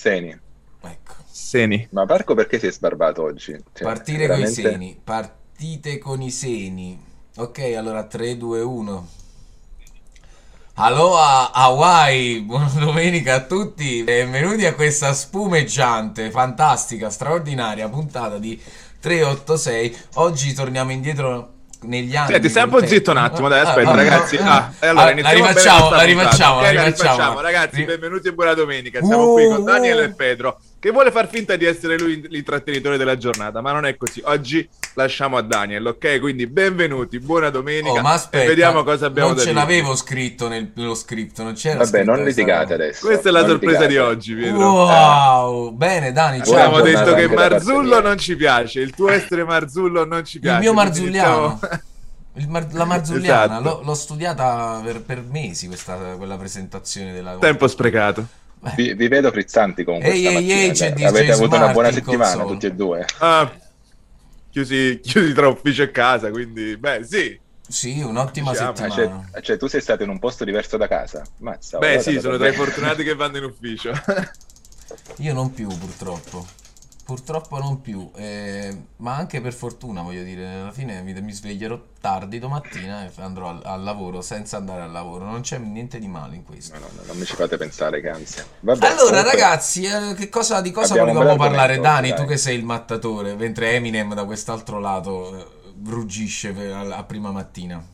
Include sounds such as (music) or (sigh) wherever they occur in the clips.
Seni. Ecco. Seni. Ma Marco perché si è sbarbato oggi? Cioè, Partire veramente- con i seni. Partite con i seni. Ok, allora 3, 2, 1. Aloha Hawaii, (laughs) buona domenica a tutti, benvenuti a questa spumeggiante, fantastica, straordinaria puntata di 386. Oggi torniamo indietro negli anni. Senti, stai un po' zitto un attimo, dai, Ah, aspetta, ah, ragazzi. ah, Ah, e allora ah, la rifacciamo, la rifacciamo, la rifacciamo. ragazzi. Benvenuti e buona domenica. Siamo qui con Uh, Daniel uh. e Pedro, che vuole far finta di essere lui l'intrattenitore della giornata, ma non è così. Oggi lasciamo a Daniel, ok? Quindi benvenuti, buona domenica. Oh, ma aspetta, e vediamo cosa abbiamo non da ce dire. l'avevo scritto nel- nello script, non c'era Vabbè, non litigate adesso. Questa è la sorpresa di litigate. oggi, Pietro. Wow, bene Dani, ciao. Abbiamo detto che Marzullo non ci piace, il tuo essere Marzullo non ci Il piace. mio quindi marzulliano. iniziamo- Il mar- la marzulliana, Esatto. l'ho, l'ho studiata per, per mesi questa, quella presentazione della Tempo sprecato. Beh, Vi, vi vedo frizzanti comunque Ehi, ehi, ehi, c'è DJ Avete avuto una buona settimana console. tutti e due. Ah, chiusi, chiusi tra ufficio e casa, quindi, beh, sì. Sì, un'ottima Diciamo, Ah, settimana. cioè, cioè, tu sei stato in un posto diverso da casa? Mazza, Beh, sì, sono tra i fortunati che vanno in ufficio. (laughs) Io non più, purtroppo. Purtroppo non più, eh, ma anche per fortuna, voglio dire, alla fine mi, mi sveglierò tardi domattina e andrò al, al lavoro senza andare al lavoro. Non c'è niente di male in questo. No, no, no, non mi ci fate pensare che ansia. Vabbè, Allora, comunque, ragazzi, eh, che cosa, di cosa abbiamo volevamo parlare? Dani, oggi, tu dai. che sei il mattatore, mentre Eminem da quest'altro lato eh, ruggisce per- a, a prima mattina.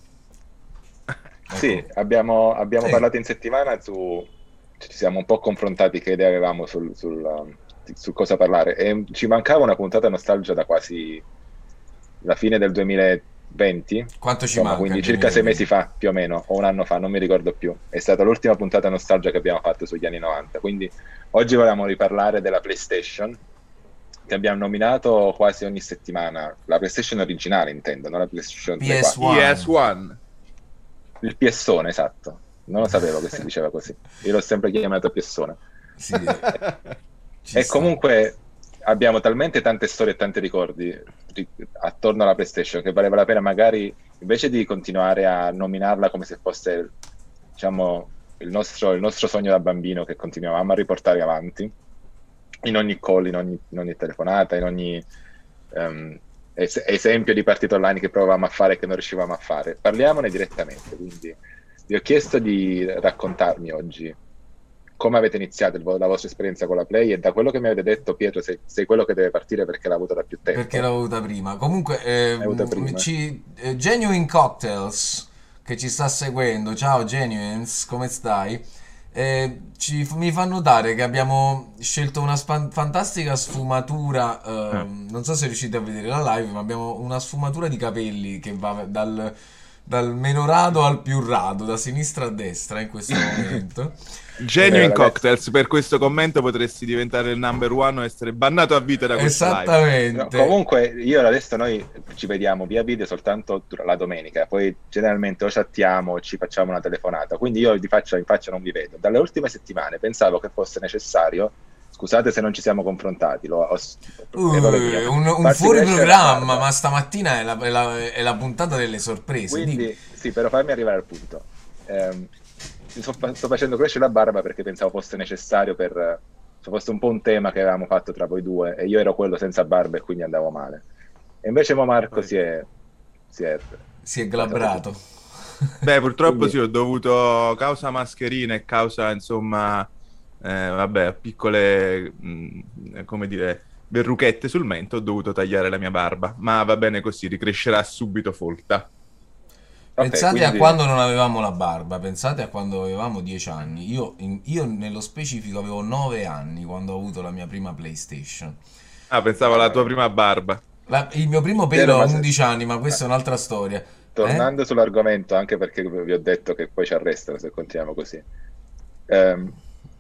(laughs) Ecco. Sì, abbiamo, abbiamo Sì. parlato in settimana su... Ci siamo un po' confrontati che idee avevamo sul, sul, um, su cosa parlare e ci mancava una puntata nostalgia da quasi la fine del 2020, Quanto ci insomma, manca? quindi circa sei 2020? mesi fa più o meno, o un anno fa, non mi ricordo più. È stata l'ultima puntata nostalgia che abbiamo fatto sugli anni 90, quindi oggi volevamo riparlare della PlayStation che abbiamo nominato quasi ogni settimana, la PlayStation originale intendo, non la PlayStation 3 PS1. qua. PS1. Il piessone, esatto. Non lo sapevo che si (laughs) diceva così. Io l'ho sempre chiamato piessone. Sì, (laughs) ci e sta. comunque abbiamo talmente tante storie e tanti ricordi ri- attorno alla PlayStation che valeva la pena magari invece di continuare a nominarla come se fosse diciamo il nostro, il nostro sogno da bambino che continuavamo a riportare avanti in ogni call, in ogni, in ogni telefonata, in ogni ehm, es- esempio di partita online che provavamo a fare e che non riuscivamo a fare. Parliamone direttamente, quindi vi ho chiesto di raccontarmi oggi come avete iniziato il vo- la vostra esperienza con la Play e da quello che mi avete detto Pietro sei, sei quello che deve partire perché l'ha avuta da più tempo. Perché l'ho avuta prima. Comunque, eh, avuta prima. ci- eh, Genuine Cocktails che ci sta seguendo. Ciao Genuines, come stai? Eh, ci- mi fa notare che abbiamo scelto una span- fantastica sfumatura. ehm, Non so se riuscite a vedere la live, ma abbiamo una sfumatura di capelli che va dal, dal meno rado al più rado, da sinistra a destra in questo (laughs) momento. Genuine Eh. Cocktails, per questo commento potresti diventare il number one o essere bannato a vita da questa live. No, Esattamente. comunque io adesso noi ci vediamo via video soltanto la domenica, poi generalmente o chattiamo o ci facciamo una telefonata, quindi io di faccia in faccia non vi vedo. Dalle ultime settimane pensavo che fosse necessario, scusate se non ci siamo confrontati, lo, ho, Uh, un, un fuori programma, ma stamattina è la, è la- è la puntata delle sorprese. Quindi, Dimmi. sì, per farmi arrivare al punto. Ehm, (laughs) sto, sto facendo crescere la barba perché pensavo fosse necessario per... se fosse un po' un tema che avevamo fatto tra voi due e io ero quello senza barba e quindi andavo male. E invece mo Marco si è... Si è Si è glabrato. (laughs) Beh, purtroppo Quindi- sì, ho dovuto, causa mascherina e causa, insomma, eh, vabbè, piccole, mh, come dire, verruchette sul mento, ho dovuto tagliare la mia barba. Ma va bene così, ricrescerà subito folta. Ok, Pensate a quindi- quando non avevamo la barba, pensate a quando avevamo 10 anni. Io, in- io nello specifico avevo 9 anni quando ho avuto la mia prima PlayStation. Ah, pensavo alla tua prima barba. La- il mio primo pelo a se- 11 anni, ma questa è un'altra storia. Tornando sull'argomento, anche perché vi ho detto che poi ci arrestano se continuiamo così. Ehm,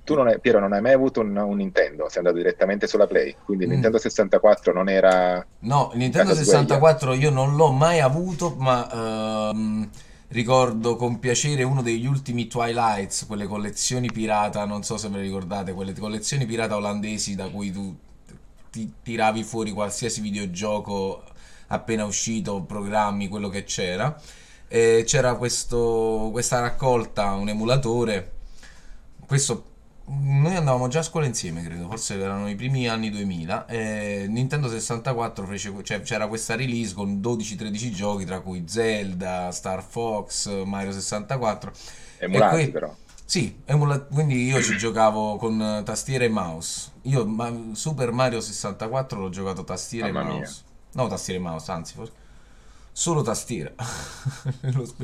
tu non hai, Piero non hai mai avuto un, un Nintendo, sei andato direttamente sulla Play, quindi il Mm. Nintendo 64 non era... No, il Nintendo Casa 64 io non l'ho mai avuto, ma ehm, ricordo con piacere uno degli ultimi Twilights, quelle collezioni pirata, non so se ve le ricordate, quelle collezioni pirata olandesi da cui tu ti tiravi fuori qualsiasi videogioco appena uscito, programmi, quello che c'era. E c'era questo, questa raccolta, un emulatore. Questo noi andavamo già a scuola insieme, credo, forse erano i primi anni 2000. E Nintendo 64 fece, cioè, c'era questa release con 12-13 giochi, tra cui Zelda, Star Fox, Mario 64. Emulati qui- però. Sì, emula- quindi io ci giocavo con tastiera e mouse. Io ma- Super Mario 64 l'ho giocato tastiera Mamma e mia. mouse. No, tastiera e mouse, anzi, forse- solo tastiera. (laughs)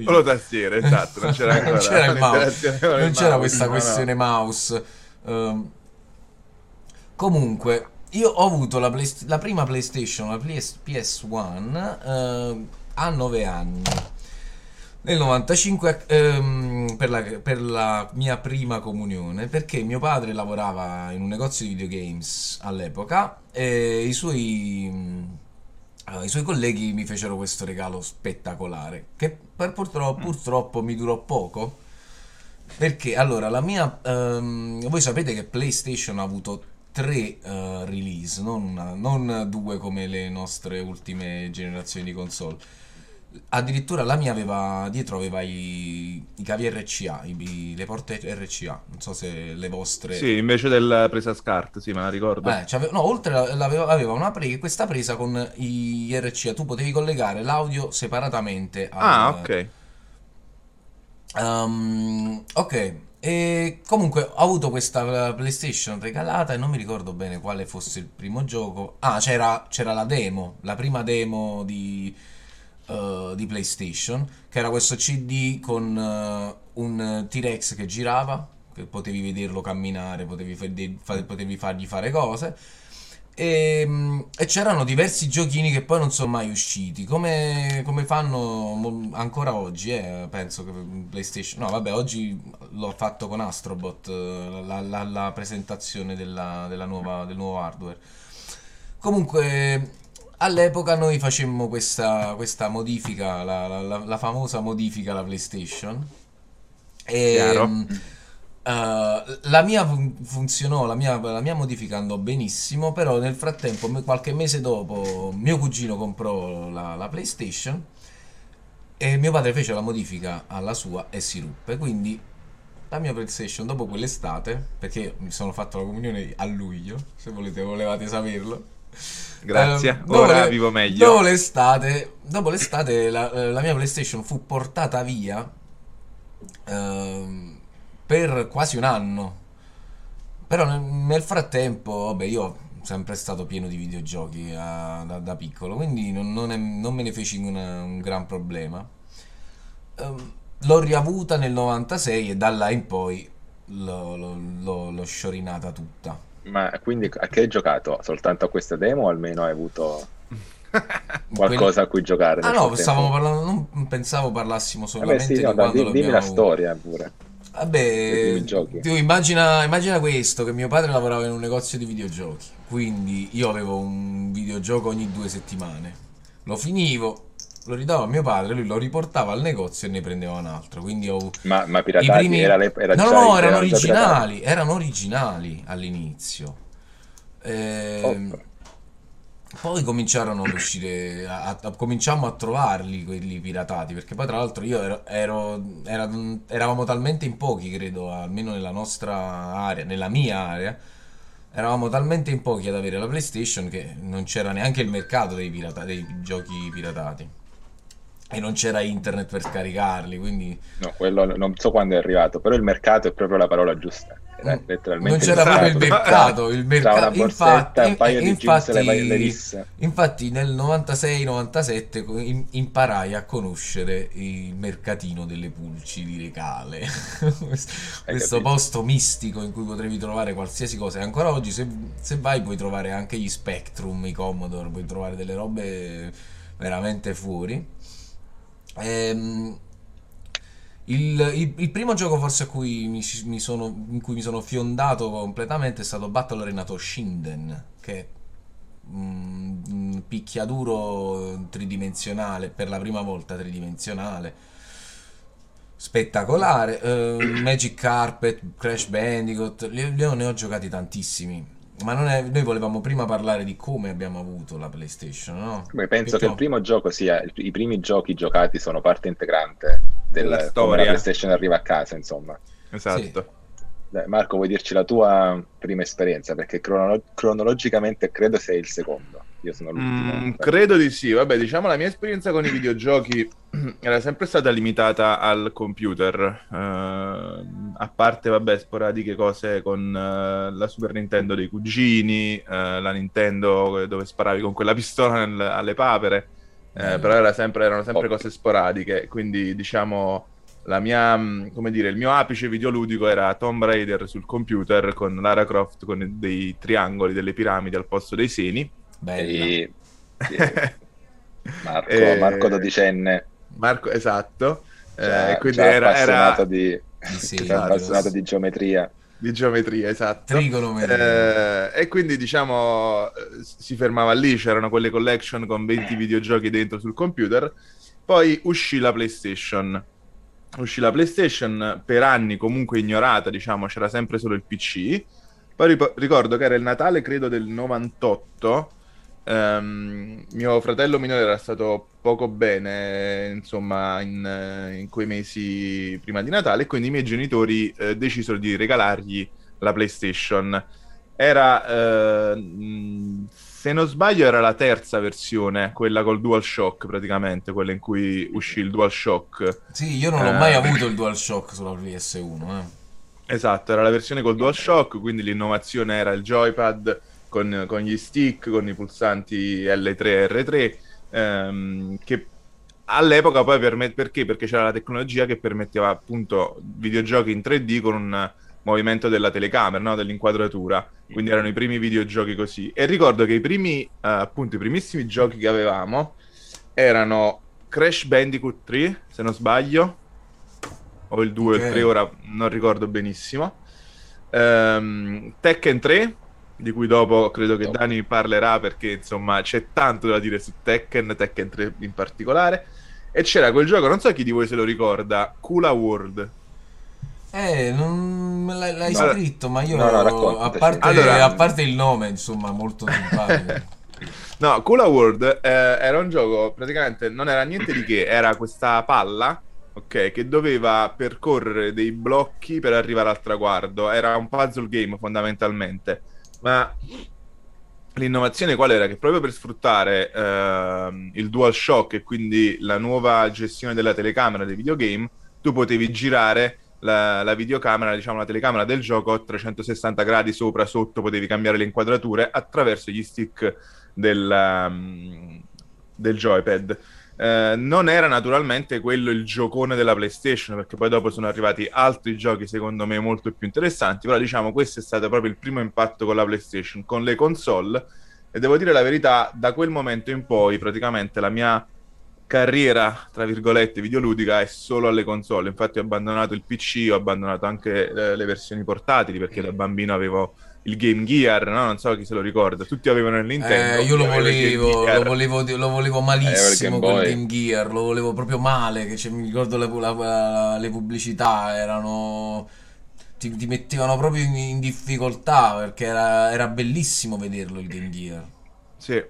Solo tastiere, esatto, non c'era (laughs) Non c'era il mouse. Non c'era mouse, questa no, no. questione mouse. Ehm, comunque, io ho avuto la, Playst- la prima PlayStation, la PS- PS1, ehm, a 9 anni. Nel 95 ehm, per, la, per la mia prima comunione, perché mio padre lavorava in un negozio di videogames all'epoca e i suoi, eh, i suoi colleghi mi fecero questo regalo spettacolare, che per purtroppo, purtroppo mi durò poco. Perché allora la mia. ehm, voi sapete che PlayStation ha avuto tre eh, release, non, una- non due come le nostre ultime generazioni di console. Addirittura la mia aveva dietro aveva i, i cavi RCA, i- le porte RCA. Non so se le vostre. Sì, invece della presa SCART, sì, me la ricordo. Eh, c'ave- no, oltre la- l'aveva, aveva una pre- questa presa con i RCA, tu potevi collegare l'audio separatamente al, ah, ok. Ehm, ok, e comunque ho avuto questa PlayStation regalata e non mi ricordo bene quale fosse il primo gioco. Ah, c'era, c'era la demo, la prima demo di, eh, di PlayStation, che era questo CD con eh, un T-Rex che girava, che potevi vederlo camminare, potevi, fa- fa- potevi fargli fare cose. E, e c'erano diversi giochini che poi non sono mai usciti, come, come fanno ancora oggi, eh, penso che PlayStation... No, vabbè, oggi l'ho fatto con Astrobot, eh, la, la- la presentazione della, della nuova, del nuovo hardware. Comunque, all'epoca noi facemmo questa, questa modifica, la, la- la- famosa modifica alla PlayStation. E, Chiaro. eh, la mia fun- funzionò, la mia, la mia modifica andò benissimo, però nel frattempo, qualche mese dopo, mio cugino comprò la, la PlayStation e mio padre fece la modifica alla sua e si ruppe. Quindi la mia PlayStation dopo quell'estate, perché mi sono fatto la comunione a luglio, se volete, volevate saperlo. Grazie, Eh, ora le- vivo meglio. Dopo l'estate, dopo l'estate la, la mia PlayStation fu portata via ehm, per quasi un anno. Però nel, nel frattempo, vabbè, io ho sempre stato pieno di videogiochi eh, da, da piccolo, quindi non, non è- non me ne feci una- un gran problema. Ehm, l'ho riavuta nel 96 e da là in poi l'ho, l'ho- l'ho- l'ho sciorinata tutta. Ma quindi a che hai giocato? Soltanto a questa demo o almeno hai avuto (laughs) qualcosa a cui giocare? Ah no, stavamo parlando, non pensavo parlassimo Vabbè, solamente sì, no, di quando di- dimmi la storia pure. Vabbè, tu immagina, immagina questo, che mio padre lavorava in un negozio di videogiochi, quindi io avevo un videogioco ogni due settimane. Lo finivo, lo ridavo a mio padre, lui lo riportava al negozio e ne prendeva un altro. Quindi ho Ma, ma i piratati primi... era, le- era no, no, erano originali, erano originali all'inizio. piratati? Oh, poi cominciarono ad uscire, a, a- cominciamo a trovarli quelli piratati, perché poi tra l'altro io ero, ero- era- eravamo talmente in pochi, credo, almeno nella nostra area, nella mia area, eravamo talmente in pochi ad avere la PlayStation che non c'era neanche il mercato dei, pirata- dei giochi piratati. E non c'era internet per scaricarli, quindi no, quello non so quando è arrivato, però il mercato è proprio la parola giusta. Era Mm. letteralmente non c'era proprio il mercato. il mercato infatti, un paio di jeans e le, le infatti, infatti nel 96-97 co- im- imparai a conoscere il mercatino delle pulci di Recale, (laughs) questo posto mistico in cui potevi trovare qualsiasi cosa e ancora oggi se, se vai puoi trovare anche gli Spectrum, i Commodore, puoi trovare delle robe veramente fuori. Ehm, il, il- il primo gioco forse cui mi, mi sono, in cui mi sono fiondato completamente è stato Battle Arena Shinden, che è mm, un picchiaduro tridimensionale, per la prima volta tridimensionale, spettacolare. eh, Magic Carpet, Crash Bandicoot, li- ne ho giocati tantissimi. Ma non è- noi volevamo prima parlare di come abbiamo avuto la PlayStation, no? Beh, penso Perché- che il primo gioco sia, i primi giochi giocati sono parte integrante Della come storia. la PlayStation arriva a casa, insomma. Esatto. Dai, Marco, vuoi dirci la tua prima esperienza? Perché crono- cronologicamente credo sei il secondo. Io sono l'ultimo. Mm, credo di sì. Vabbè, diciamo la mia esperienza con i videogiochi (clears throat) era sempre stata limitata al computer. eh, a parte, vabbè, sporadiche cose con eh, la Super Nintendo dei cugini, eh, la Nintendo dove sparavi con quella pistola nel- alle papere. eh, Mm. però era sempre- erano sempre cose sporadiche. Quindi, diciamo, la mia, mm, come dire, il mio apice videoludico era Tomb Raider sul computer con Lara Croft con dei triangoli, delle piramidi al posto dei seni. Bella. E- sì. (laughs) Marco, Eh, Marco dodicenne, Marco, esatto. già, Eh, quindi già era, appassionato, era di, Sì, esatto. appassionato di geometria. di geometria, esatto. Trigonometria. Eh, e quindi diciamo eh, si fermava lì, c'erano quelle collection con 20 videogiochi dentro sul computer. Poi uscì la PlayStation. Uscì la PlayStation per anni comunque ignorata, diciamo, c'era sempre solo il PC. Poi ricordo che era il Natale, credo, del 98. Ehm, mio fratello minore era stato poco bene, insomma, in, eh, in quei mesi prima di Natale, quindi i miei genitori eh, decisero di regalargli la PlayStation. Era, eh, se non sbaglio, era la terza versione, quella col DualShock, praticamente, quella in cui uscì il DualShock. Sì, io non ho Eh. mai avuto il DualShock sulla PS1. Eh. Esatto, era la versione col DualShock, quindi l'innovazione era il joypad con, con gli stick, con i pulsanti L3 e R3, ehm, che all'epoca poi permet- perché? Perché c'era la tecnologia che permetteva appunto videogiochi in 3D con un movimento della telecamera, no? dell'inquadratura, quindi erano i primi videogiochi così. E ricordo che i primi, eh, appunto, i primissimi giochi che avevamo erano Crash Bandicoot 3, se non sbaglio, o il 2 o Ok. il 3, ora non ricordo benissimo. Ehm, Tekken 3, di cui dopo credo che. Dani parlerà perché insomma c'è tanto da dire su Tekken, Tekken 3 in particolare. E c'era quel gioco, non so chi di voi se lo ricorda, Kula World. Eh, non me l'hai, l'hai Allora- scritto, ma io No, no, a, raccontaci. parte, Allora- a parte il nome, insomma, molto simpatico. (laughs) No, Kula World eh, era un gioco, praticamente non era niente di che, era questa palla, ok, che doveva percorrere dei blocchi per arrivare al traguardo. Era un puzzle game fondamentalmente. Ma l'innovazione qual era? Che proprio per sfruttare ehm, il DualShock e quindi la nuova gestione della telecamera dei videogame, tu potevi girare la, la videocamera, diciamo la telecamera del gioco a 360 gradi sopra, sotto, potevi cambiare le inquadrature attraverso gli stick del, um, del joypad. Eh, non era naturalmente quello il giocone della PlayStation, perché poi dopo sono arrivati altri giochi secondo me molto più interessanti, però diciamo questo è stato proprio il primo impatto con la PlayStation, con le console, e devo dire la verità, da quel momento in poi praticamente la mia carriera, tra virgolette, videoludica è solo alle console. Infatti ho abbandonato il PC, ho abbandonato anche eh, le versioni portatili perché da bambino avevo il Game Gear, no? Non so chi se lo ricorda. Tutti avevano il Nintendo. Eh, io lo volevo, lo volevo, lo volevo Eh, malissimo il Game. Game Gear, lo volevo proprio male, che c'è- mi ricordo le, la- la- le pubblicità erano... Ti, ti mettevano proprio in, in difficoltà perché era, era bellissimo vederlo il Game Gear. Sì.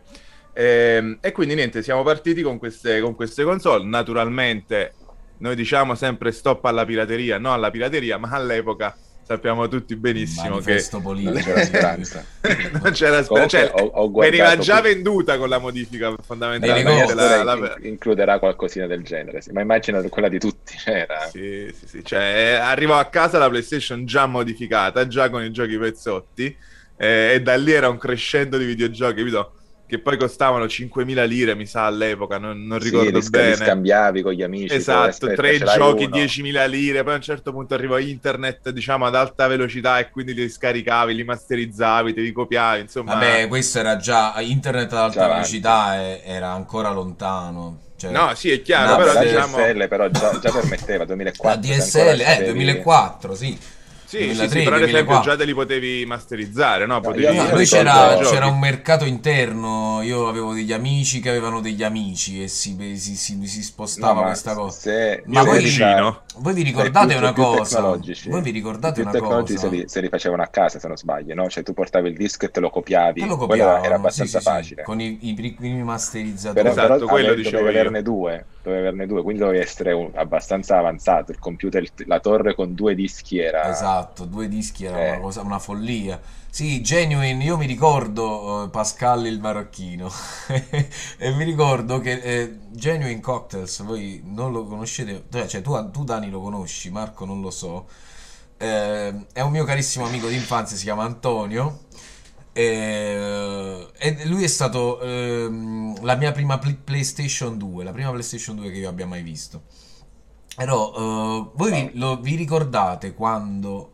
Ehm, e quindi niente, siamo partiti con queste, con queste console. Naturalmente noi diciamo sempre stop alla pirateria, no alla pirateria, ma all'epoca sappiamo tutti benissimo che Manifesto politico. (laughs) Non c'era speranza. non c'era speranza. Cioè, ho- ho veniva già qui- venduta con la modifica fondamentalmente. la- la- in- includerà qualcosina del genere, sì. ma immagino quella di tutti. C'era. Sì, sì, sì. Cioè, arrivò a casa la PlayStation già modificata, già con i giochi pezzotti, eh, e da lì era un crescendo di videogiochi, capito? Che poi costavano 5.000 lire, mi sa, all'epoca, non, non Sì, ricordo li bene. scambiavi con gli amici. poi, Esatto, aspetta, tre giochi, uno. 10.000 lire, poi a un certo punto arrivò internet, diciamo, ad alta velocità e quindi li scaricavi, li masterizzavi, te li copiavi, insomma... Vabbè, questo era già internet ad alta Già avanti. velocità e- era ancora lontano. Cioè, No, sì, è chiaro, No, però la diciamo... DSL però già, già permetteva 2004 la DSL, eh, avevi- 2004, sì. Sì, sì, 2003, sì, però ad esempio 2004. già te li potevi masterizzare, no? No, Potevi... No, noi c'era, c'era un mercato interno, io avevo degli amici che avevano degli amici e si, si, si- si spostava No, ma questa cosa. Se, Ma poi- cugino. Voi vi ricordate più- una più cosa? tecnologici. Voi vi ricordate più una tecnologici cosa? se li, se li facevano a casa, se non sbaglio, no? Cioè tu portavi il disco e te lo copiavi, Te lo quello era- copiavano, era abbastanza sì, sì, sì, facile. con i, i primi masterizzatori. Però, Esatto, però quello dicevo dovevi averne due, dovevi averne due, quindi dovevi essere un- abbastanza avanzato. Il computer, la torre con due dischi era... Esatto, due dischi era Eh. una cosa, una follia. Sì, Genuine, io mi ricordo eh, Pascal il marocchino. (laughs) E mi ricordo che eh, Genuine Cocktails, voi non lo conoscete, cioè cioè, tu, tu Dani lo conosci, Marco non lo so, Eh, è un mio carissimo amico di infanzia, si chiama Antonio. Eh, e lui è stato ehm, la mia prima pl- PlayStation 2, la prima PlayStation 2 che io abbia mai visto. Però eh, voi vi, lo- vi ricordate quando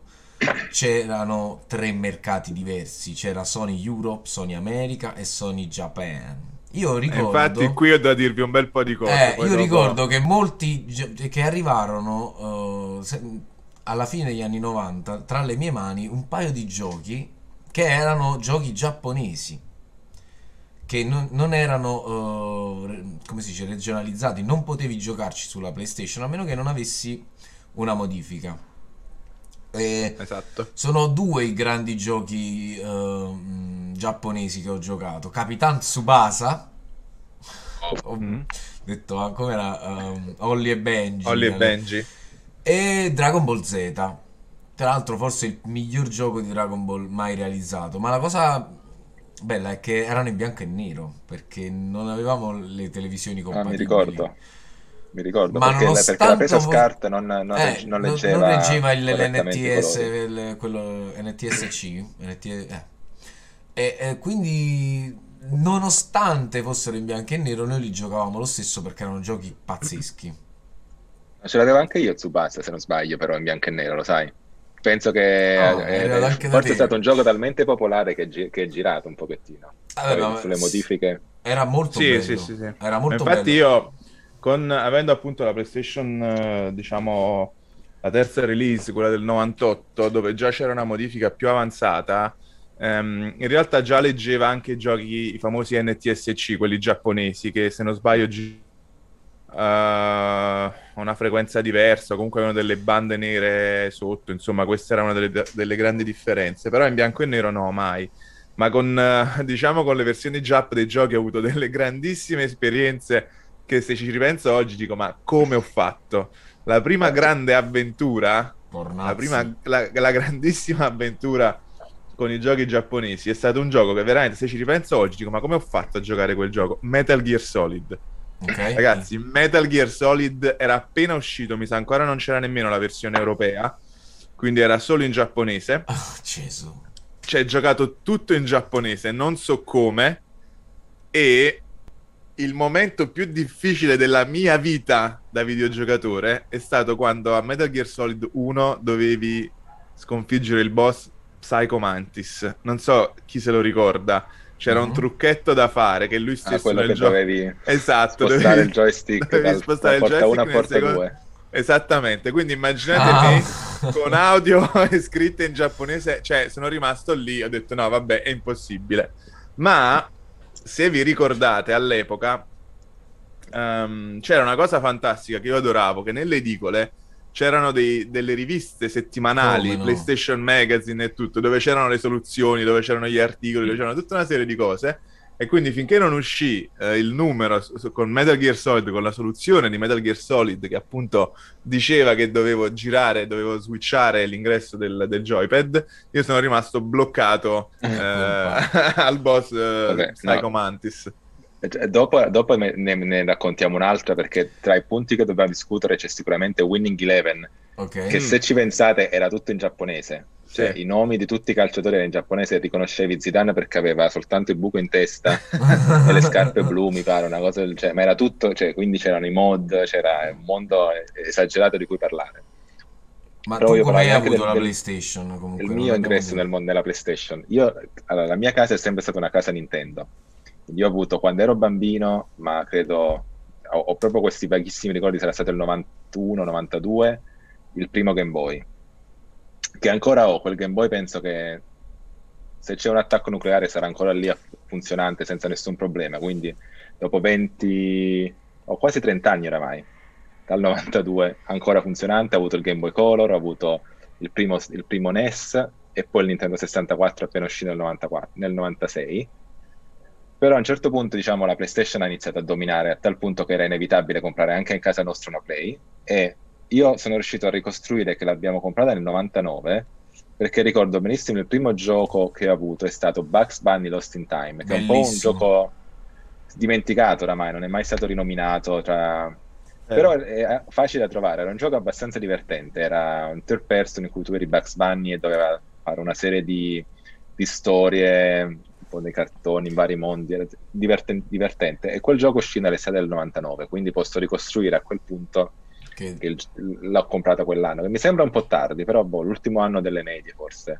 c'erano tre mercati diversi? C'era Sony Europe, Sony America e Sony Japan. Io E ricordo... infatti qui ho da dirvi un bel po' di cose. Eh, io dopo- ricordo che molti che arrivarono eh, se- alla fine degli anni 90 tra le mie mani un paio di giochi che erano giochi giapponesi che non, non erano eh, re- come si dice regionalizzati non potevi giocarci sulla PlayStation a meno che non avessi una modifica e Esatto. sono due i grandi giochi eh, giapponesi che ho giocato. Capitan Tsubasa. Ho Mm. detto ah, com'era um, Holly e Benji Holly e eh, Benji. e Dragon Ball Z. Tra l'altro forse il miglior gioco di Dragon Ball mai realizzato. Ma la cosa bella è che erano in bianco e nero perché non avevamo le televisioni Ah, compatibili. mi ricordo, mi ricordo, Ma perché, nonostante perché la presa SCART non, non, Eh, reg- non leggeva, non reggeva il- l'NTS, il- quello NTSC, NT eh. E, e quindi nonostante fossero in bianco e nero noi li giocavamo lo stesso perché erano giochi pazzeschi. Ma Ce l'avevo anche io Tsubasa, se non sbaglio, però in bianco e nero, lo sai. Penso che Ah, eh, da forse è stato un gioco talmente popolare che, gi- che è girato un pochettino. Vabbè, Poi ma- sulle modifiche. Era molto Sì, bello. sì, sì, sì. Era molto Infatti bello. io, con, avendo appunto la PlayStation, eh, diciamo, la terza release, quella del 98, dove già c'era una modifica più avanzata, ehm, in realtà già leggeva anche i giochi, i famosi NTSC, quelli giapponesi, che se non sbaglio gi- eh, una frequenza diversa, comunque avevano delle bande nere sotto, insomma, questa era una delle, delle grandi differenze, però in bianco e nero no, mai. Ma con, eh, diciamo, con le versioni Jap dei giochi ho avuto delle grandissime esperienze che se ci ripenso oggi dico, ma come ho fatto? La prima grande avventura, la, prima, la, la grandissima avventura con i giochi giapponesi è stato un gioco che veramente, se ci ripenso oggi, dico, ma come ho fatto a giocare quel gioco? Metal Gear Solid. Ok? Ragazzi, Metal Gear Solid era appena uscito, mi sa ancora non c'era nemmeno la versione europea, quindi era solo in giapponese. Oh, Gesù. Cioè, giocato tutto in giapponese, non so come, e il momento più difficile della mia vita da videogiocatore è stato quando a Metal Gear Solid 1 dovevi sconfiggere il boss Psycho Mantis. Non so chi se lo ricorda. C'era un Mhm. trucchetto da fare che lui Ah, stesso quello nel che gioco... dovevi Esatto, spostare dovevi- il joystick (laughs) dovevi dal, spostare da il porta 1 a joystick porta secondo- 2. Esattamente, quindi immaginate Ah. me con audio (laughs) scritte in giapponese, cioè sono rimasto lì, ho detto no, vabbè, è impossibile. Ma se vi ricordate all'epoca ehm, c'era una cosa fantastica che io adoravo, che nelle edicole c'erano dei- delle riviste settimanali, no? PlayStation Magazine e tutto, dove c'erano le soluzioni, dove c'erano gli articoli, dove c'erano tutta una serie di cose. E quindi finché non uscì eh, il numero su- su- con Metal Gear Solid, con la soluzione di Metal Gear Solid che appunto diceva che dovevo girare, dovevo switchare l'ingresso del, del joypad, io sono rimasto bloccato eh, (laughs) al boss eh, Vabbè, Psycho no. Mantis. E Dopo, dopo ne, ne raccontiamo un'altra perché tra i punti che dobbiamo discutere c'è sicuramente Winning Eleven, Ok. che se ci pensate era tutto in giapponese. Cioè, Sì. i nomi di tutti i calciatori in giapponese riconoscevi Zidane perché aveva soltanto il buco in testa (laughs) e le scarpe blu, mi pare, una cosa del genere. Ma era tutto, cioè, quindi c'erano i mod, c'era un mondo esagerato di cui parlare. Ma Però tu come hai avuto del- la PlayStation? Comunque, il mio ingresso nel mondo della PlayStation. Io, allora, la mia casa è sempre stata una casa Nintendo. Io ho avuto quando ero bambino, ma credo ho, ho proprio questi vaghissimi ricordi, sarà stato il 91-92, il primo Game Boy. Che ancora ho quel Game Boy, penso che se c'è un attacco nucleare sarà ancora lì funzionante senza nessun problema. Quindi dopo 20, ho quasi 30 anni oramai. dal 92 ancora funzionante, ha avuto il Game Boy Color, ha avuto il primo, il primo NES e poi il Nintendo 64 appena uscito nel, 94, nel 96. Però a un certo punto, diciamo, la PlayStation ha iniziato a dominare a tal punto che era inevitabile comprare anche in casa nostra una Play e io sono riuscito a ricostruire che l'abbiamo comprata nel 99 perché ricordo benissimo il primo gioco che ho avuto è stato Bugs Bunny Lost in Time, che Bellissimo. è un po' un gioco dimenticato oramai, non è mai stato rinominato tra... Eh. Però è facile da trovare, era un gioco abbastanza divertente, era un third person in cui tu eri Bugs Bunny e doveva fare una serie di, di storie, un po' dei cartoni in vari mondi, era divertente, divertente. E quel gioco uscì nell'estate del 99, quindi posso ricostruire a quel punto che... che l'ho comprata quell'anno, che mi sembra un po' tardi, però boh, l'ultimo anno delle medie forse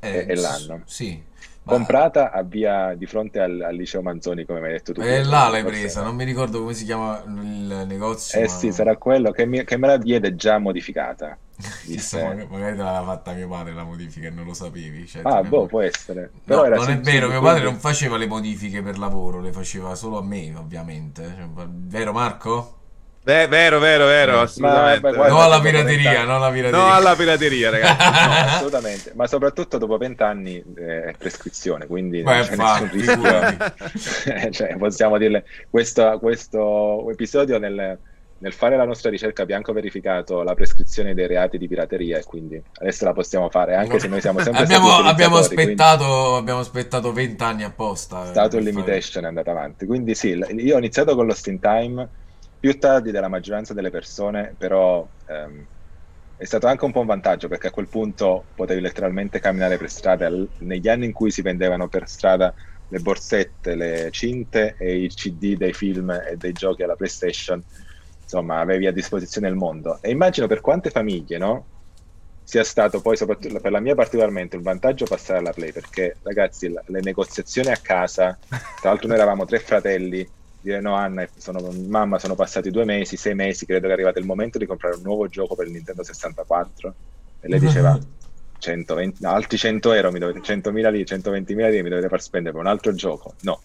eh, è, l'anno. Sì. Ma... Comprata a via di fronte al, al, liceo Manzoni, come mi hai detto tu. E là l'hai presa, non mi ricordo come si chiama il negozio. Eh ma... sì, sarà quello che, mi, che me la diede già modificata. (laughs) Chissà, magari te l'aveva fatta mio padre la modifica e non lo sapevi. Cioè, ah, boh, può essere. No, non è vero, mio padre non faceva le modifiche per lavoro, le faceva solo a me, ovviamente. Cioè, vero Marco? Beh, vero, vero, vero, assolutamente. Ma, no alla pirateria, non alla pirateria. No alla pirateria, ragazzi. (laughs) no, assolutamente. Ma soprattutto dopo vent'anni eh, è prescrizione, quindi Beh, non c'è rischio. (laughs) cioè, possiamo dirle, questo, questo episodio nel, nel, fare la nostra ricerca abbiamo verificato la prescrizione dei reati di pirateria e quindi adesso la possiamo fare, anche se noi siamo sempre abbiamo, abbiamo aspettato, quindi... abbiamo aspettato vent'anni apposta. Stato limitation fare... è andato avanti. Quindi sì, io ho iniziato con lo Steam Time più tardi della maggioranza delle persone, però ehm, è stato anche un po' un vantaggio perché a quel punto potevi letteralmente camminare per strada. Negli anni in cui si vendevano per strada le borsette, le cinte e i CD dei film e dei giochi alla PlayStation, insomma, avevi a disposizione il mondo. E immagino per quante famiglie, no? Sia stato poi, soprattutto per la mia particolarmente, un vantaggio passare alla Play perché, ragazzi, le negoziazioni a casa, tra l'altro noi eravamo tre fratelli dire no Anna, sono, mamma sono passati due mesi, sei mesi, credo che è arrivato il momento di comprare un nuovo gioco per il Nintendo 64 e lei diceva 120, altri 100 euro, mi dovete, 100.000 lì, 120.000 lì mi dovete far spendere per un altro gioco, no.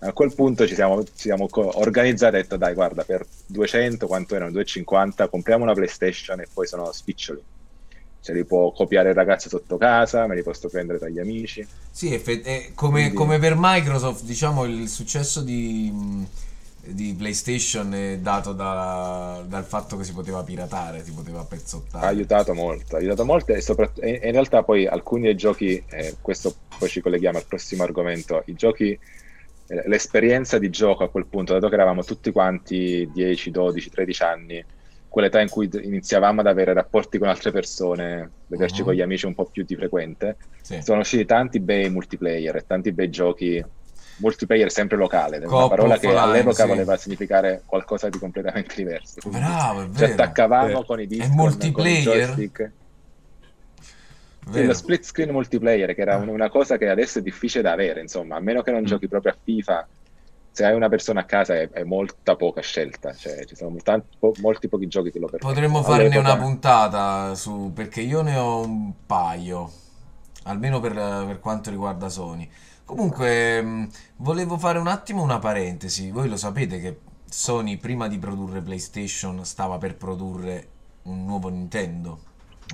A quel punto ci siamo, ci siamo organizzati e detto dai guarda per 200 quanto erano? 250 compriamo una PlayStation e poi sono spiccioli ce li può copiare il ragazzo sotto casa, me li posso prendere dagli amici. Sì, eh, come, Quindi... come, per Microsoft, diciamo, il successo di, di PlayStation è dato da, dal fatto che si poteva piratare, si poteva pezzottare. Ha aiutato molto, ha aiutato molto e, soprat- e in realtà poi alcuni dei giochi, eh, questo poi ci colleghiamo al prossimo argomento, i giochi eh, l'esperienza di gioco a quel punto, dato che eravamo tutti quanti 10, 12, 13 anni, quell'età in cui iniziavamo ad avere rapporti con altre persone, vederci uh-huh. con gli amici un po' più di frequente, sì. sono usciti tanti bei multiplayer e tanti bei giochi multiplayer sempre locale, Coppo, una parola che all'epoca sì. voleva significare qualcosa di completamente diverso. Quindi Bravo, è vero. Ci attaccavamo eh. con i dischi, con i joystick. Sì, lo split screen multiplayer, che era una cosa che adesso è difficile da avere, insomma, a meno che non mm. giochi proprio a FIFA, se hai una persona a casa è, è molta poca scelta, cioè ci sono tanti, po- molti pochi giochi che lo permettono. Potremmo farne una puntata su, perché io ne ho un paio, almeno per, per quanto riguarda Sony. Comunque, mh, volevo fare un attimo una parentesi. Voi lo sapete che Sony prima di produrre PlayStation stava per produrre un nuovo Nintendo.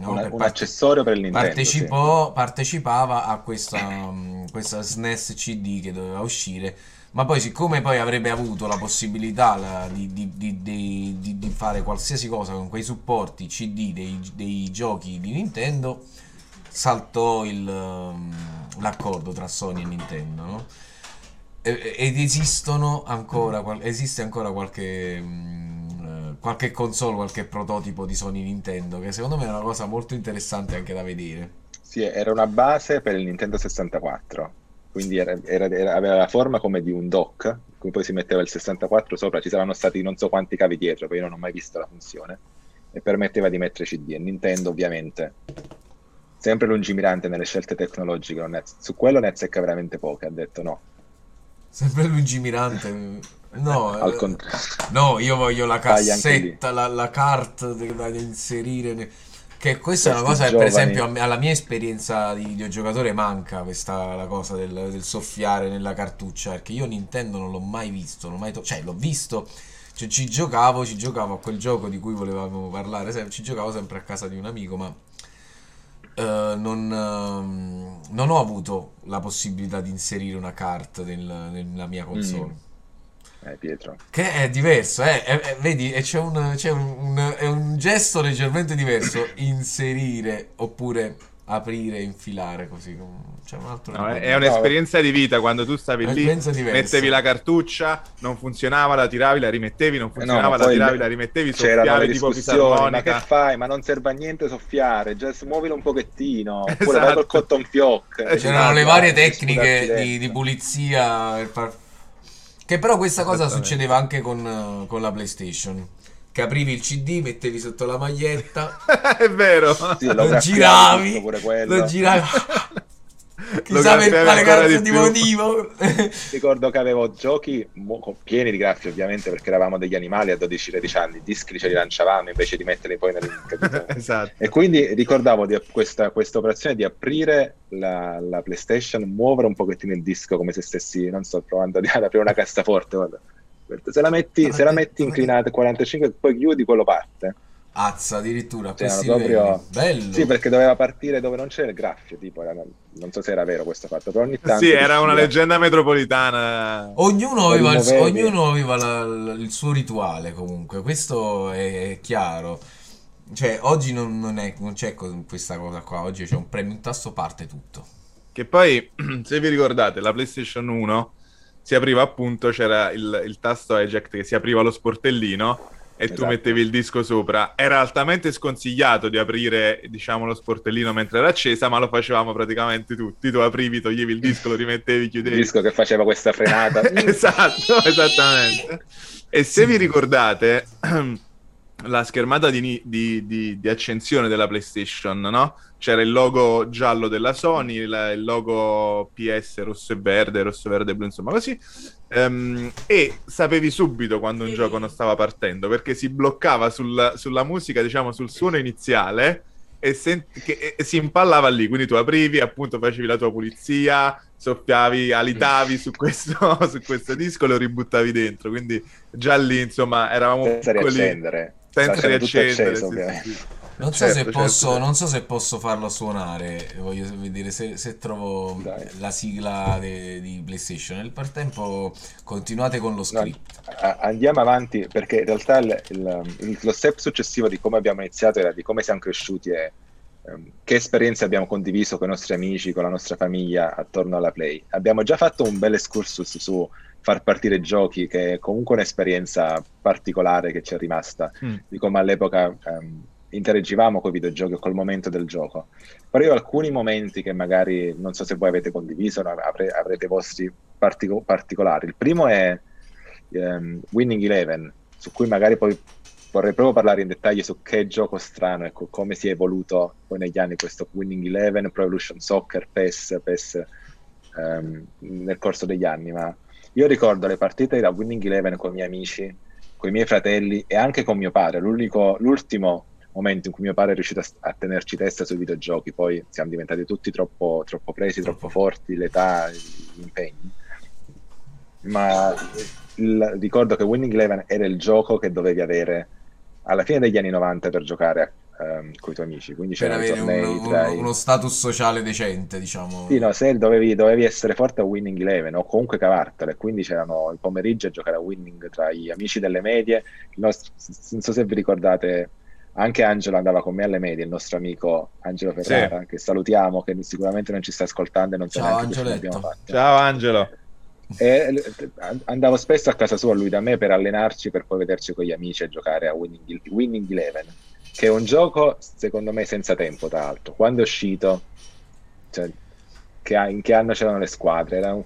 No? Una, un parte- accessorio per il Nintendo. Partecipò, sì. Partecipava a questa, questa SNES CD che doveva uscire ma poi siccome poi avrebbe avuto la possibilità di, di, di, di, fare qualsiasi cosa con quei supporti CD dei, dei giochi di Nintendo, saltò il, um, l'accordo tra Sony e Nintendo, no? Ed esistono ancora, esiste ancora qualche, mm, qualche console, qualche prototipo di Sony Nintendo, che secondo me è una cosa molto interessante anche da vedere. Sì, era una base per il Nintendo 64 quindi era, era, era, aveva la forma come di un dock, cui poi si metteva il 64 sopra, ci saranno stati non so quanti cavi dietro, poi io non ho mai visto la funzione, e permetteva di mettere CD. E Nintendo ovviamente, sempre lungimirante nelle scelte tecnologiche, ne, su quello ne azzecca veramente poche, ha detto no. Sempre lungimirante. No, al contrario. No, io voglio la cassetta, la, la cart da inserire. Che questa è una cosa che, per esempio, alla mia esperienza di videogiocatore manca questa la cosa del, del, soffiare nella cartuccia. Perché io Nintendo non l'ho mai visto, non mai to- cioè l'ho visto. Cioè, ci giocavo, ci giocavo a quel gioco di cui volevamo parlare, sem- ci giocavo sempre a casa di un amico, ma eh, non, ehm, non ho avuto la possibilità di inserire una cart nel- nella mia console. Eh, Pietro. Che è diverso, eh, è- è- vedi, e c'è, un, c'è un, un- è un gesto leggermente diverso (clears throat) inserire oppure aprire e infilare così. C'è un altro No, è, un'esperienza di vita quando tu stavi lì, diversa. mettevi la cartuccia, non funzionava, la tiravi, la rimettevi, non funzionava, ma la tiravi, le- la rimettevi, le soffiavi tipo discussioni, ma che fisarmonica. fai? Ma non serve a niente soffiare, just muovilo un pochettino, (laughs) oppure vai Esatto. col cotton fioc. Eh, C'erano le Dai, varie dai, tecniche di, di pulizia per far- Che però questa cosa succedeva anche con, eh, con la PlayStation. Che aprivi il CD, mettevi sotto la maglietta, (laughs) è vero. Sì, lo graffiavi giravi, tutto, pure quello. lo giravi. (laughs) Chissà per quale cazzo di di motivo. (laughs) Ricordo che avevo giochi pieni di graffi, ovviamente, perché eravamo degli animali a 12-13 anni. I dischi ce li lanciavamo invece di metterli poi nel. (laughs) esatto. E quindi ricordavo di questa, questa operazione di aprire la, la PlayStation, muovere un pochettino il disco come se stessi, non so, provando ad (laughs) aprire una cassaforte. Guarda. Se la metti, se la metti inclinata a 45 poi chiudi, quello parte. Azza, addirittura Cioè, questi erano proprio-. Bello. Sì, perché doveva partire dove non c'era il graffio, tipo, era- non so se era vero questo fatto, però ogni tanto... Sì, era una leggenda metropolitana. Ognuno aveva, il, ognuno aveva la- la- il suo rituale comunque, questo è chiaro. Cioè, oggi non, non è- non c'è questa cosa qua, oggi c'è un premio, un tasto parte tutto. Che poi, (clears throat) se vi ricordate, la PlayStation 1 si apriva appunto, c'era il, il tasto eject che si apriva lo sportellino e tu Esatto. mettevi il disco sopra. Era altamente sconsigliato di aprire, diciamo, lo sportellino mentre era accesa, ma lo facevamo praticamente tutti. Tu aprivi, toglievi il disco, lo rimettevi, (laughs) Il chiudevi. disco che faceva questa frenata. (laughs) esatto, esattamente. E se vi ricordate, (clears throat) la schermata di, di- di- di accensione della PlayStation, no? C'era il logo giallo della Sony, il, il logo PS rosso e verde, rosso, verde, blu, insomma così. Ehm, e sapevi subito quando un gioco non stava partendo, perché si bloccava sul- sulla musica, diciamo, sul suono iniziale e, sent- che- e si impallava lì. Quindi tu aprivi, appunto, facevi la tua pulizia, soffiavi, alitavi su questo, (laughs) su questo disco e lo ributtavi dentro. Quindi già lì, insomma, eravamo senza piccoli, riaccendere. Senza riaccendere. acceso, sì, ovviamente. sì. Non so, Certo, se, certo, posso, certo. non so se posso farlo suonare, voglio vedere se, se trovo Dai. la sigla de- di PlayStation. Nel frattempo continuate con lo No, script. a- andiamo avanti perché in realtà il- il- il- lo step successivo di come abbiamo iniziato era di come siamo cresciuti e ehm, che esperienze abbiamo condiviso con i nostri amici, con la nostra famiglia attorno alla Play. Abbiamo già fatto un bel excursus su far partire giochi, che è comunque un'esperienza particolare che ci è rimasta, Mm. di come all'epoca ehm, interagivamo con i videogiochi col momento del gioco. Però io alcuni momenti che magari non so se voi avete condiviso, no, avre- avrete vostri partico- particolari. Il primo è ehm, Winning Eleven, su cui magari poi vorrei proprio parlare in dettaglio su che gioco strano, ecco, come si è evoluto poi negli anni questo Winning Eleven, Pro Evolution Soccer, PES, PES ehm, nel corso degli anni, ma io ricordo le partite da Winning Eleven con i miei amici, con i miei fratelli e anche con mio padre, l'unico, l'ultimo momento in cui mio padre è riuscito a, a tenerci testa sui videogiochi, poi siamo diventati tutti troppo, troppo presi, troppo forti, l'età, gli impegni. Ma il- ricordo che Winning Eleven era il gioco che dovevi avere alla fine degli anni 90 per giocare con i tuoi amici, quindi Per c'erano avere tornei uno, tra uno- status sociale decente, diciamo. sì, no, se dovevi, dovevi essere forte a Winning Eleven o comunque cavartela, e quindi c'erano il pomeriggio a giocare a Winning tra gli amici delle medie. Il nostro- non so se vi ricordate, anche Angelo andava con me alle medie, il nostro amico Angelo Ferrara, che salutiamo, che sicuramente non ci sta ascoltando e non sa Ciao, neanche Angioletto. abbiamo fatto. Ciao Angelo. E andavo spesso a casa sua, lui da me, per allenarci, per poi vederci con gli amici e giocare a Winning, Winning Eleven, che è un gioco, secondo me, senza tempo, tra l'altro. Quando è uscito, cioè, che in che anno c'erano le squadre, erano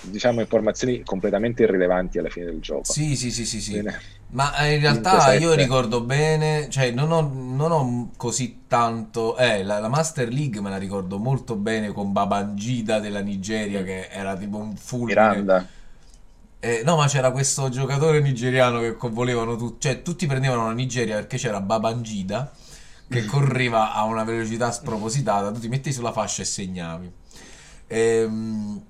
diciamo informazioni completamente irrilevanti alla fine del gioco. Sì, sì, sì, sì, sì. Ma eh, in realtà 5-7. io ricordo bene, cioè non ho, non ho così tanto, eh, la, la Master League me la ricordo molto bene con Babangida della Nigeria che era tipo un fulmine. Miranda, Eh, no, ma c'era questo giocatore nigeriano che volevano tutti, cioè tutti prendevano la Nigeria perché c'era Babangida che correva a una velocità spropositata, tu ti metti sulla fascia e segnavi. Ehm,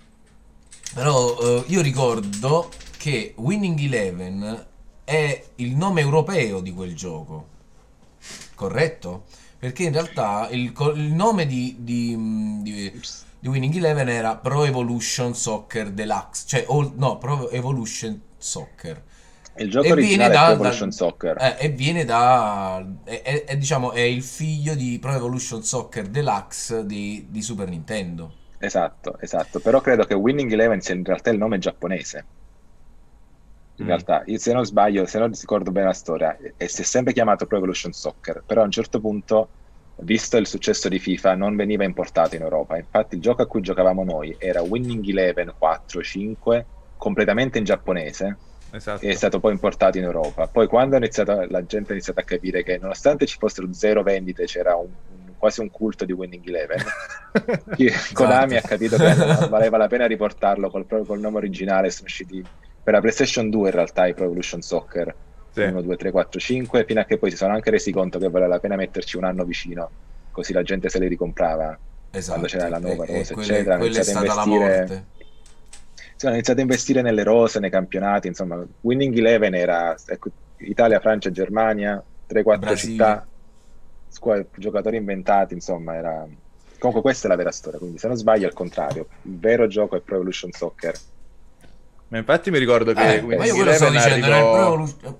però eh, io ricordo che Winning Eleven è il nome europeo di quel gioco, corretto? Perché in realtà il, il nome di, di, di- di Winning Eleven era Pro Evolution Soccer Deluxe, cioè o- no, Pro Evolution Soccer. Il gioco E originale da- è Pro da- Evolution Soccer. Eh, e viene da. È, è- è, diciamo, è il figlio di Pro Evolution Soccer Deluxe di, di Super Nintendo. Esatto, esatto. Però credo che Winning Eleven sia in realtà il nome giapponese. In Mm. realtà, io, se non sbaglio, se non ricordo bene la storia, e si è sempre chiamato Pro Evolution Soccer, però a un certo punto, visto il successo di FIFA, non veniva importato in Europa. Infatti il gioco a cui giocavamo noi era Winning Eleven 4-5, completamente in giapponese, Esatto. e è stato poi importato in Europa. Poi quando ha iniziato, la gente ha iniziato a capire che nonostante ci fossero zero vendite, c'era un- un- quasi un culto di Winning Eleven, (laughs) chi- Konami ha capito che valeva la pena riportarlo col, proprio col nome originale. Sono usciti per la PlayStation 2 in realtà i Pro Evolution Soccer Sì. 1, 2, 3, 4, 5, fino a che poi si sono anche resi conto che valeva la pena metterci un anno vicino, così la gente se li ricomprava. Esatto. Quando c'era la nuova rosa, eccetera, hanno quella è iniziato a stata la investire- morte. Sì, hanno iniziato a investire nelle rose, nei campionati, insomma, Winning Eleven era ecco, Italia, Francia, Germania, 3-4 Brasile. città, squadre, giocatori inventati, insomma, era... Comunque questa è la vera storia, quindi se non sbaglio è il contrario, il vero gioco è Pro Evolution Soccer. Ma infatti mi ricordo che Eh, ma io quello Eleven dicendo, era il arrivò- Pro Evolution.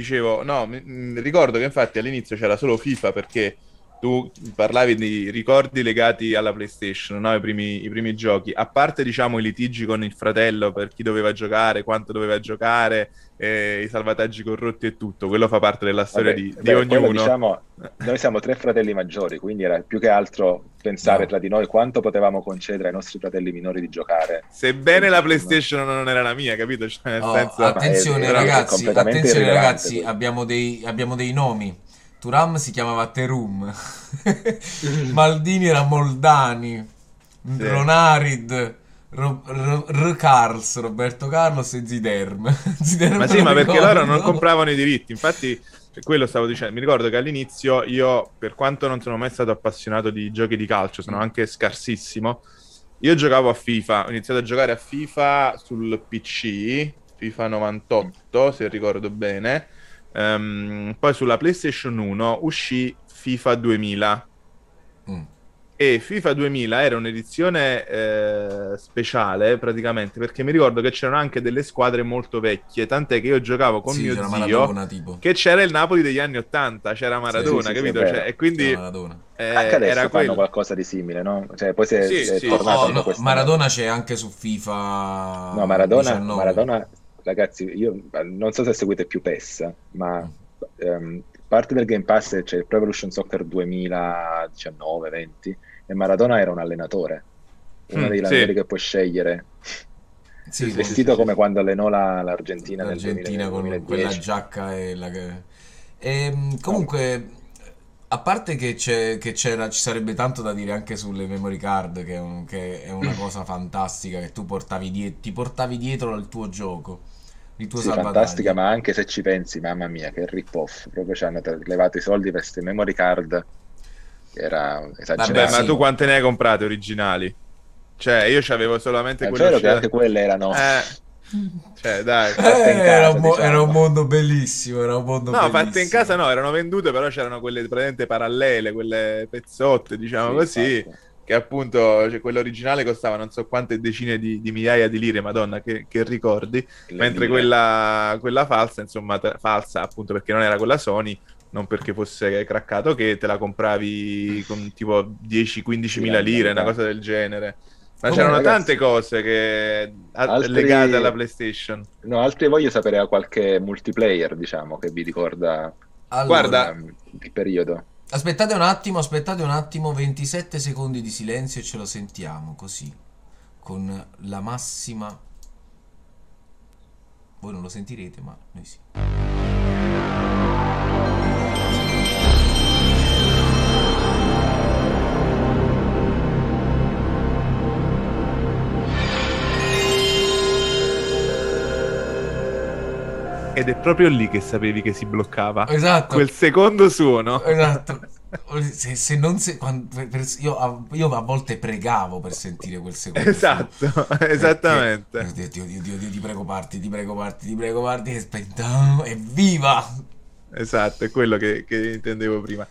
Dicevo, no, mi- mi ricordo che infatti all'inizio c'era solo FIFA perché tu parlavi di ricordi legati alla PlayStation, no? I primi, i primi giochi, a parte diciamo i litigi con il fratello per chi doveva giocare, quanto doveva giocare, eh, i salvataggi corrotti e tutto, quello fa parte della storia Vabbè, di, di beh, quello, ognuno. diciamo, noi siamo tre fratelli maggiori, quindi era più che altro pensare No. tra di noi quanto potevamo concedere ai nostri fratelli minori di giocare. Sebbene la PlayStation non era la mia, capito? Cioè, nel Oh, senso... attenzione è- è ragazzi, attenzione ragazzi, abbiamo dei, abbiamo dei nomi. Turam si chiamava Terum, (laughs) Maldini era Moldani, Ronarid, Ro- R. Carls, Roberto Carlos e Ziderm. (laughs) Ziderm Ma sì, ma perché loro non compravano i diritti. Infatti, quello stavo dicendo. Mi ricordo che all'inizio io, per quanto non sono mai stato appassionato di giochi di calcio, sono anche scarsissimo. Io giocavo a FIFA, ho iniziato a giocare a FIFA sul PC, FIFA 98, se ricordo bene. Ehm, poi sulla PlayStation 1 uscì FIFA 2000 Mm. e FIFA 2000 era un'edizione eh, speciale praticamente perché mi ricordo che c'erano anche delle squadre molto vecchie, tant'è che io giocavo con Sì, mio c'era zio Maradona tipo. che c'era il Napoli degli anni 80, c'era Maradona, sì, sì, capito? Cioè, e quindi eh, Anche adesso era fanno quello. qualcosa di simile, no? Cioè, poi si è, Sì, si è sì. tornato Oh, no, questa- Maradona c'è anche su FIFA No, Maradona, 19. Maradona, ragazzi, io non so se seguite più PES, ma ehm, parte del Game Pass c'è il Pro Evolution Soccer 2019-20 e Maradona era un allenatore, uno Mm, dei sì. allenatori che puoi scegliere, Sì, sì, vestito sì, sì. come quando allenò la- l'Argentina nel l'Argentina 2000 con 2010. quella giacca e la... Ehm, comunque, a parte che, c'è, che c'era, ci sarebbe tanto da dire anche sulle memory card, che è, un- che è una (clears throat) cosa fantastica che tu portavi die- ti portavi dietro al tuo gioco, il tuo Sì, salvataggio. fantastica, ma anche se ci pensi, mamma mia, che rip-off, proprio ci hanno levato i soldi per queste memory card, era esagerato. Vabbè, ma sì. tu quante ne hai comprate originali? Cioè, io c'avevo solamente È quelle vero che anche quelle erano... Eh, cioè, dai. Eh, in era, casa, un mo- diciamo. era un mondo bellissimo, era un mondo No, fatte in bellissimo. casa no, erano vendute, però c'erano quelle praticamente parallele, quelle pezzotte, diciamo Sì, così, infatti. Che appunto, cioè, quella originale costava non so quante decine di, di migliaia di lire, madonna, che, che ricordi, Le mentre quella, quella falsa, insomma, te- falsa appunto perché non era quella Sony, non perché fosse craccato, che te la compravi con tipo 10-15 Sì, mila la lire, una cosa del genere. Ma Comunque, c'erano ragazzi, tante cose che a- altri- legate alla PlayStation. No, altri voglio sapere qualche multiplayer, diciamo, che vi ricorda Allora, Guarda, il periodo. Aspettate un attimo, aspettate un attimo, 27 secondi di silenzio e ce lo sentiamo così, con la massima... Voi non lo sentirete, ma noi sì. Ed è proprio lì che sapevi che si bloccava. Esatto. Quel secondo suono. Esatto. Se, se non se, quando- per- io, a, io a volte pregavo per sentire quel secondo. Esatto, suono. esattamente. Perché- Dio, Dio, Dio, Dio, ti prego parti, ti prego parti, ti prego parti, e spenta, (laughs) evviva! Esatto, è quello che, che intendevo prima.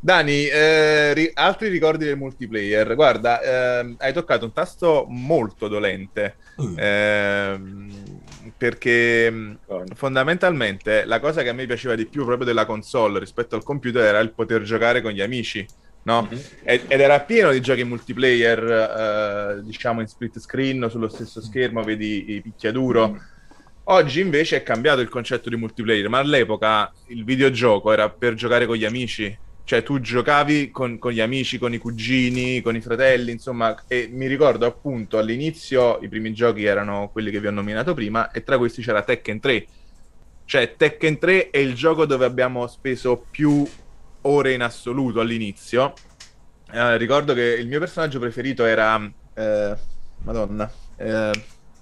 Dani, eh, ri- altri ricordi del multiplayer? Guarda, ehm, hai toccato un tasto molto dolente. Uh, ehm, perché mh, fondamentalmente la cosa che a me piaceva di più proprio della console rispetto al computer era il poter giocare con gli amici, no? Mhm. Ed ed era pieno di giochi multiplayer, eh, diciamo in split screen sullo stesso schermo, vedi i picchiaduro. Oggi invece è cambiato il concetto di multiplayer, ma all'epoca il videogioco era per giocare con gli amici. Cioè tu giocavi con, con gli amici, con i cugini, con i fratelli, insomma, e mi ricordo appunto all'inizio i primi giochi erano quelli che vi ho nominato prima e tra questi c'era Tekken 3. Cioè Tekken 3 è il gioco dove abbiamo speso più ore in assoluto all'inizio. Eh, ricordo che il mio personaggio preferito era... eh, Madonna. eh,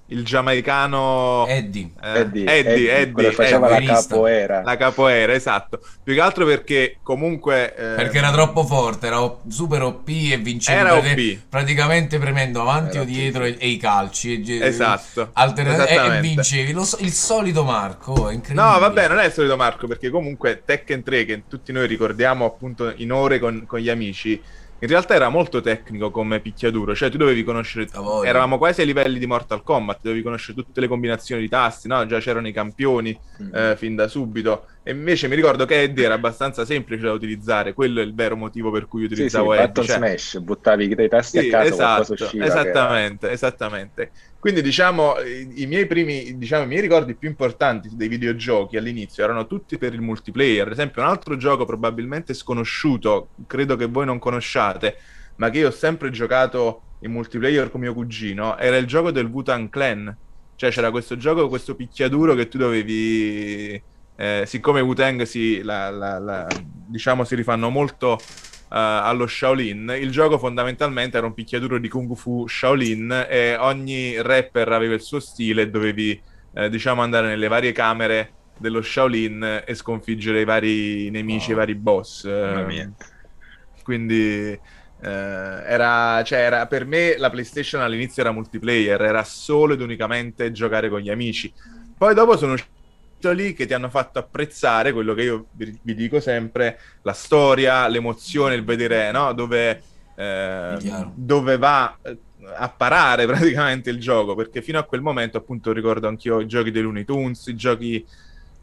il giamaicano... Eddie. eh, Eddie, Eddie, Eddie, faceva Eddie. la capoeira. La capoeira, esatto. Più che altro perché comunque... eh, Perché era troppo forte, era o- super OP e vinceva Era prati- OP. praticamente premendo avanti Era o dietro e, e i calci. E, Esatto. alterna- e- e, vincevi. Lo il solito Marco, è incredibile. No, vabbè, non è il solito Marco, perché comunque Tekken 3, che tutti noi ricordiamo appunto in ore con, con gli amici, in realtà era molto tecnico come picchiaduro, cioè tu dovevi conoscere, voglia. eravamo quasi ai livelli di Mortal Kombat, dovevi conoscere tutte le combinazioni di tasti, no? Già c'erano i campioni Mm. eh, fin da subito, e invece mi ricordo che Eddie era abbastanza semplice da utilizzare, quello è il vero motivo per cui Sì, sì, utilizzavo Eddie. button cioè- smash, buttavi i tasti sì, a caso, esatto, usciva. che esattamente, esattamente. Quindi diciamo i, miei primi, diciamo, i miei ricordi più importanti dei videogiochi all'inizio erano tutti per il multiplayer. Ad esempio, un altro gioco probabilmente sconosciuto, credo che voi non conosciate, ma che io ho sempre giocato in multiplayer con mio cugino, era il gioco del Wu-Tang Clan. Cioè c'era questo gioco, questo picchiaduro che tu dovevi... eh, siccome Wu-Tang si, la- la- la- diciamo, si rifanno molto allo Shaolin. Il gioco fondamentalmente era un picchiaduro di Kung Fu Shaolin e ogni rapper aveva il suo stile e dovevi, eh, diciamo, andare nelle varie camere dello Shaolin e sconfiggere i vari nemici, i Wow. vari boss. Eh, mia. quindi eh, era, cioè, era- per me la PlayStation all'inizio era multiplayer, era solo ed unicamente giocare con gli amici. Poi dopo sono usciti lì che ti hanno fatto apprezzare quello che io vi, dico sempre, la storia, l'emozione, il vedere no? dove, eh, dove va eh, a parare (laughs) praticamente il gioco, perché fino a quel momento appunto ricordo anch'io i giochi dei Looney Tunes, i giochi...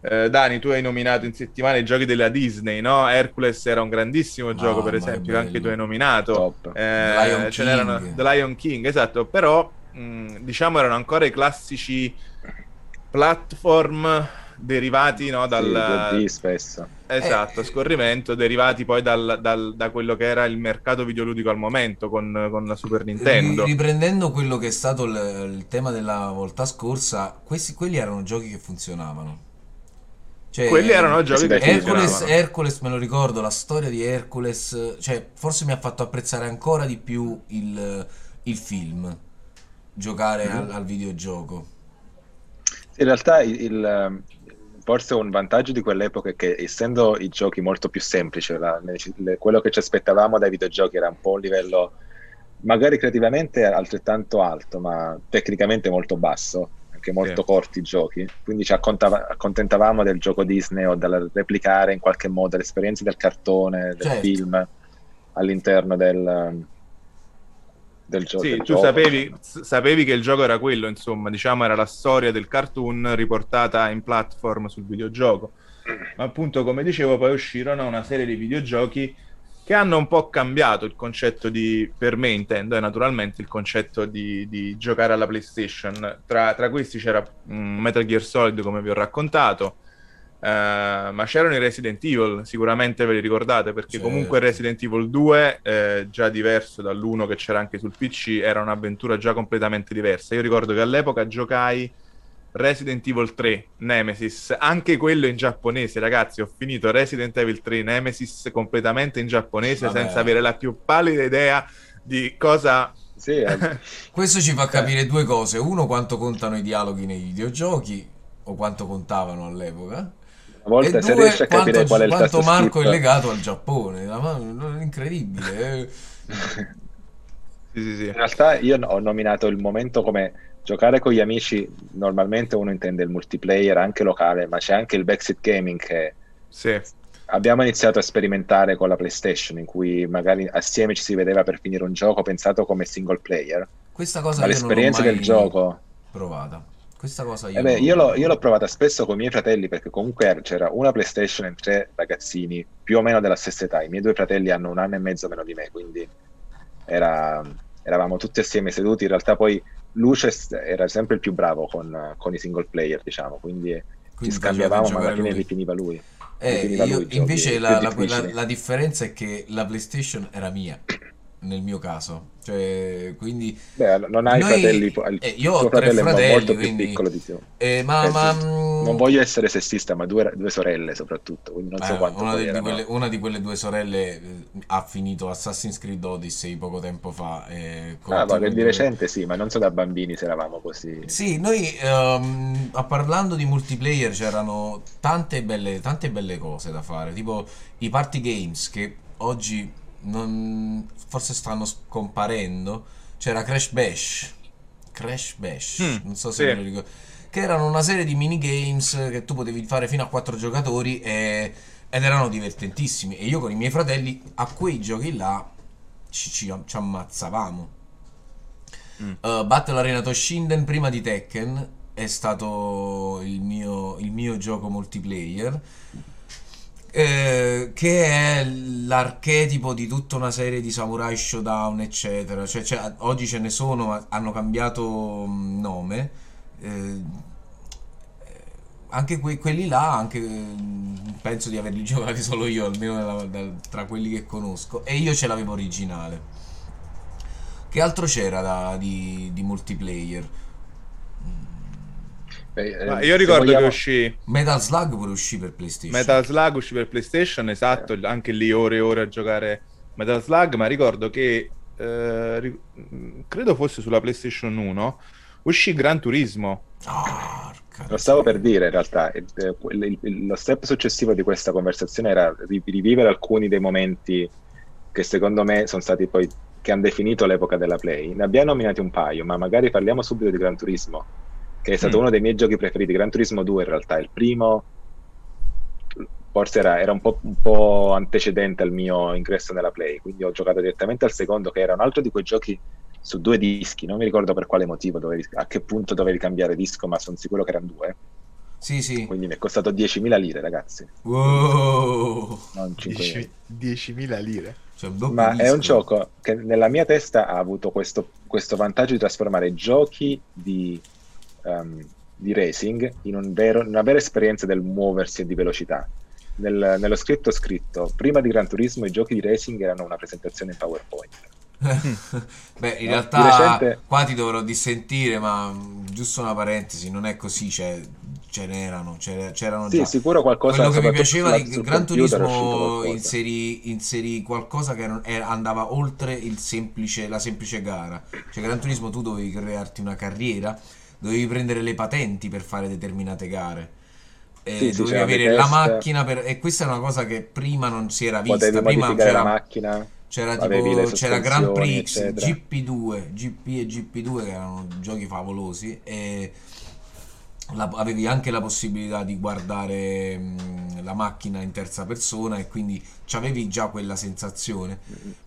eh, Dani, tu hai nominato in settimana i giochi della Disney, no? Hercules era un grandissimo gioco, per Mamma, che esempio, che anche tu hai nominato. Eh, The Lion ce n'erano King. The Lion King, esatto, però mh, diciamo erano ancora i classici platform derivati no, Sì, dal 2D spesso. esatto, Eh, scorrimento, derivati poi dal- dal- da quello che era il mercato videoludico al momento con, con la Super Nintendo. Ri- Riprendendo quello che è stato il, il tema della volta scorsa, questi, quelli erano giochi che funzionavano. Cioè, Quelli erano giochi che Hercules- Hercules, me lo ricordo, la storia di Hercules, cioè, forse mi ha fatto apprezzare ancora di più il, il film, giocare Mm-hmm. al, al videogioco. In realtà il, il- forse un vantaggio di quell'epoca è che essendo i giochi molto più semplici, la- le- quello che ci aspettavamo dai videogiochi era un po' un livello magari creativamente altrettanto alto, ma tecnicamente molto basso, anche molto Sì. corti i giochi. Quindi ci accontava- accontentavamo del gioco Disney o dal replicare in qualche modo le esperienze del cartone, del Certo. film all'interno del, del gioco. Sì, del tu gioco. sapevi, sapevi che il gioco era quello, insomma, diciamo era la storia del cartoon riportata in platform sul videogioco. Ma appunto, come dicevo, poi uscirono una serie di videogiochi che hanno un po' cambiato il concetto di, per me intendo, e naturalmente il concetto di, di giocare alla PlayStation. Tra, tra questi c'era mm, Metal Gear Solid, come vi ho raccontato, eh, ma c'erano i Resident Evil, sicuramente ve li ricordate, perché Certo. comunque Resident Evil 2, eh, già diverso dall'1 che c'era anche sul PC, era un'avventura già completamente diversa. Io ricordo che all'epoca giocai Resident Evil 3 Nemesis, anche quello in giapponese, ragazzi. Ho finito Resident Evil 3 Nemesis completamente in giapponese Vabbè. senza avere la più pallida idea di cosa. Sì, eh, (laughs) Questo ci fa capire due cose. Uno, quanto contano i dialoghi nei videogiochi, o quanto contavano all'epoca. Una volta E se due, riesci a capire quanto, qual è il quanto tasto Marco è skip. legato al Giappone. È incredibile. eh. Sì, sì, sì. In realtà io ho nominato il momento come giocare con gli amici, normalmente uno intende il multiplayer anche locale, ma c'è anche il backseat gaming che Sì. abbiamo iniziato a sperimentare con la PlayStation, in cui magari assieme ci si vedeva per finire un gioco pensato come single player, Questa cosa ma io non l'ho l'esperienza mai del gioco... provata. Questa cosa io, Eh beh, io, l'ho, io l'ho provata spesso con i miei fratelli perché comunque c'era una PlayStation e tre ragazzini più o meno della stessa età. I miei due fratelli hanno un anno e mezzo meno di me, quindi era- eravamo tutti assieme seduti. In realtà poi Luces era sempre il più bravo con, con i single player, diciamo, quindi, ci Quindi scambiavamo, facevate ma alla fine li finiva lui. Eh, io- invece la, la- la- la differenza è che la PlayStation era mia, nel mio caso. Cioè, quindi... Beh, non hai Noi- fratelli, eh, io ho tre fratelli, molto più quindi- piccolo di te. eh, ma... Eh, ma sì. mm, Non voglio essere sessista, ma due, due sorelle soprattutto, quindi non so eh, quanto una, di, quelle, una di quelle due sorelle eh, ha finito Assassin's Creed Odyssey poco tempo fa. E Ah, in di recente sì, ma non so da bambini se eravamo così. Sì, noi a parlando di multiplayer c'erano tante belle, tante belle cose da fare, tipo i party games che oggi non- forse stanno scomparendo. C'era Crash Bash, Crash Bash, Mm, non so se sì. me lo ricordo, che erano una serie di minigames che tu potevi fare fino a quattro giocatori e- ed erano divertentissimi. E io con i miei fratelli a quei giochi là ci, ci- ci ammazzavamo. Mm. Uh, Battle Arena Toshinden prima di Tekken è stato il mio, il mio gioco multiplayer eh, che è l'archetipo di tutta una serie di samurai showdown eccetera. Cioè, cioè, oggi ce ne sono ma hanno cambiato mm, nome. Eh, anche que- quelli là anche, mm, penso di averli (laughs) giocati solo io almeno nella- dal- tra quelli che conosco. E io ce l'avevo originale. Che altro c'era da- di, di multiplayer? Eh, Ma io ricordo vogliamo- che usci Metal Slug pure uscì per PlayStation. Metal Slug uscì per PlayStation, esatto, anche lì ore e ore a giocare Metal Slug, ma ricordo che eh, ri- mh, credo fosse sulla PlayStation 1 uscì Gran Turismo. Porca Lo stavo per dire in realtà, eh, eh, lo step successivo di questa conversazione era ri- rivivere alcuni dei momenti che secondo me sono stati poi, che hanno definito l'epoca della Play. Ne abbiamo nominati un paio, ma magari parliamo subito di Gran Turismo, che è stato Mm. uno dei miei giochi preferiti. Gran Turismo 2 in realtà, il primo forse era, era un, po', un po' antecedente al mio ingresso nella Play, quindi ho giocato direttamente al secondo, che era un altro di quei giochi su due dischi, non mi ricordo per quale motivo, dovevi- a che punto dovevi cambiare disco, ma sono sicuro che erano due. Sì, sì. Quindi mi è costato 10.000 lire, ragazzi. Wow. Non 5.000. 10.000 lire. Cioè, Ma è un disco. gioco che nella mia testa ha avuto questo, questo vantaggio di trasformare giochi di, ehm, di racing in un vero- una vera esperienza del muoversi e di velocità. Nel- nello scritto scritto, prima di Gran Turismo i giochi di racing erano una presentazione in PowerPoint. (laughs) Beh, in No, realtà recente- qua ti dovrò dissentire, ma giusto una parentesi, non è così, cioè, ce n'erano, c'era- c'erano Sì, già. sicuro qualcosa Quello che mi piaceva di Gran Turismo inserì, inserì qualcosa che non- era- andava oltre il semplice, la semplice gara. Cioè, Gran Turismo tu dovevi crearti una carriera, dovevi prendere le patenti per fare determinate gare. E Sì, sì, dovevi avere la macchina per... e questa è una cosa che prima non si era vista. Prima modificare la c'era, macchina, c'era tipo c'era Grand Prix, eccetera. GP2, GP e GP2 che erano giochi favolosi e la- avevi anche la possibilità di guardare mh, la macchina in terza persona e quindi avevi già quella sensazione.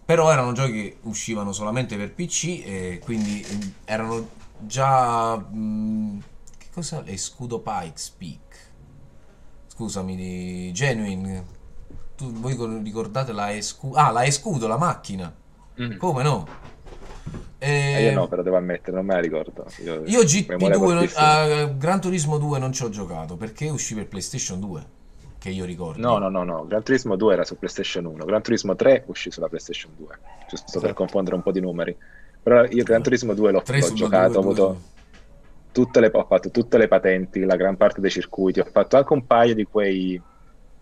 Però erano giochi che uscivano solamente per PC e quindi erano già mh, che cosa è Scudo Pikes Peak? Scusami, di Genuine. Tu, voi ricordate la Escudo? Ah, la Escudo, la macchina. Mm. Come no? Eh, E- io no, però devo ammettere, non me la ricordo. Io, io memoria GP2, non- fortissima. a Gran Turismo 2 non ci ho giocato perché uscì per PlayStation 2, che io ricordo. No, no, no, no. Gran Turismo 2 era su PlayStation 1, Gran Turismo 3 uscì sulla PlayStation 2, giusto per Esatto. confondere un po' di numeri. Però io Gran Turismo 2 l'ho, l'ho giocato, ho due, avuto tutte le, ho fatto tutte le patenti, la gran parte dei circuiti, ho fatto anche un paio di quei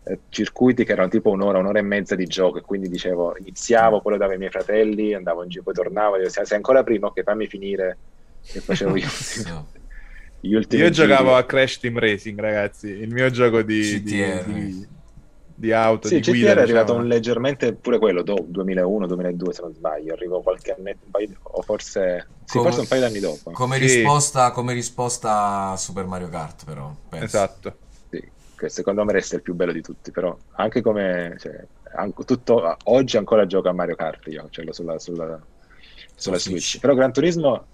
eh, circuiti che erano tipo un'ora, un'ora e mezza di gioco e quindi dicevo, iniziavo, poi lo davo ai miei fratelli, andavo in giro, poi tornavo, dicevo, sei ancora prima, ok, fammi finire e facevo io. (laughs) No. gli ultimi Io giri. giocavo a Crash Team Racing, ragazzi, il mio gioco di, di, di- di auto, Sì, di GTR guida. è arrivato diciamo. un leggermente pure quello, do- 2001-2002 se non sbaglio, arrivò qualche anno, o forse, sì, Come- forse un paio d'anni dopo. Come, Sì. risposta, come risposta a Super Mario Kart, però. penso. Esatto. Sì, che secondo me resta il più bello di tutti, però anche come cioè, anche tutto, oggi ancora gioco a Mario Kart io, ce l'ho sulla, sulla, sulla Su Switch. Switch. Però Gran Turismo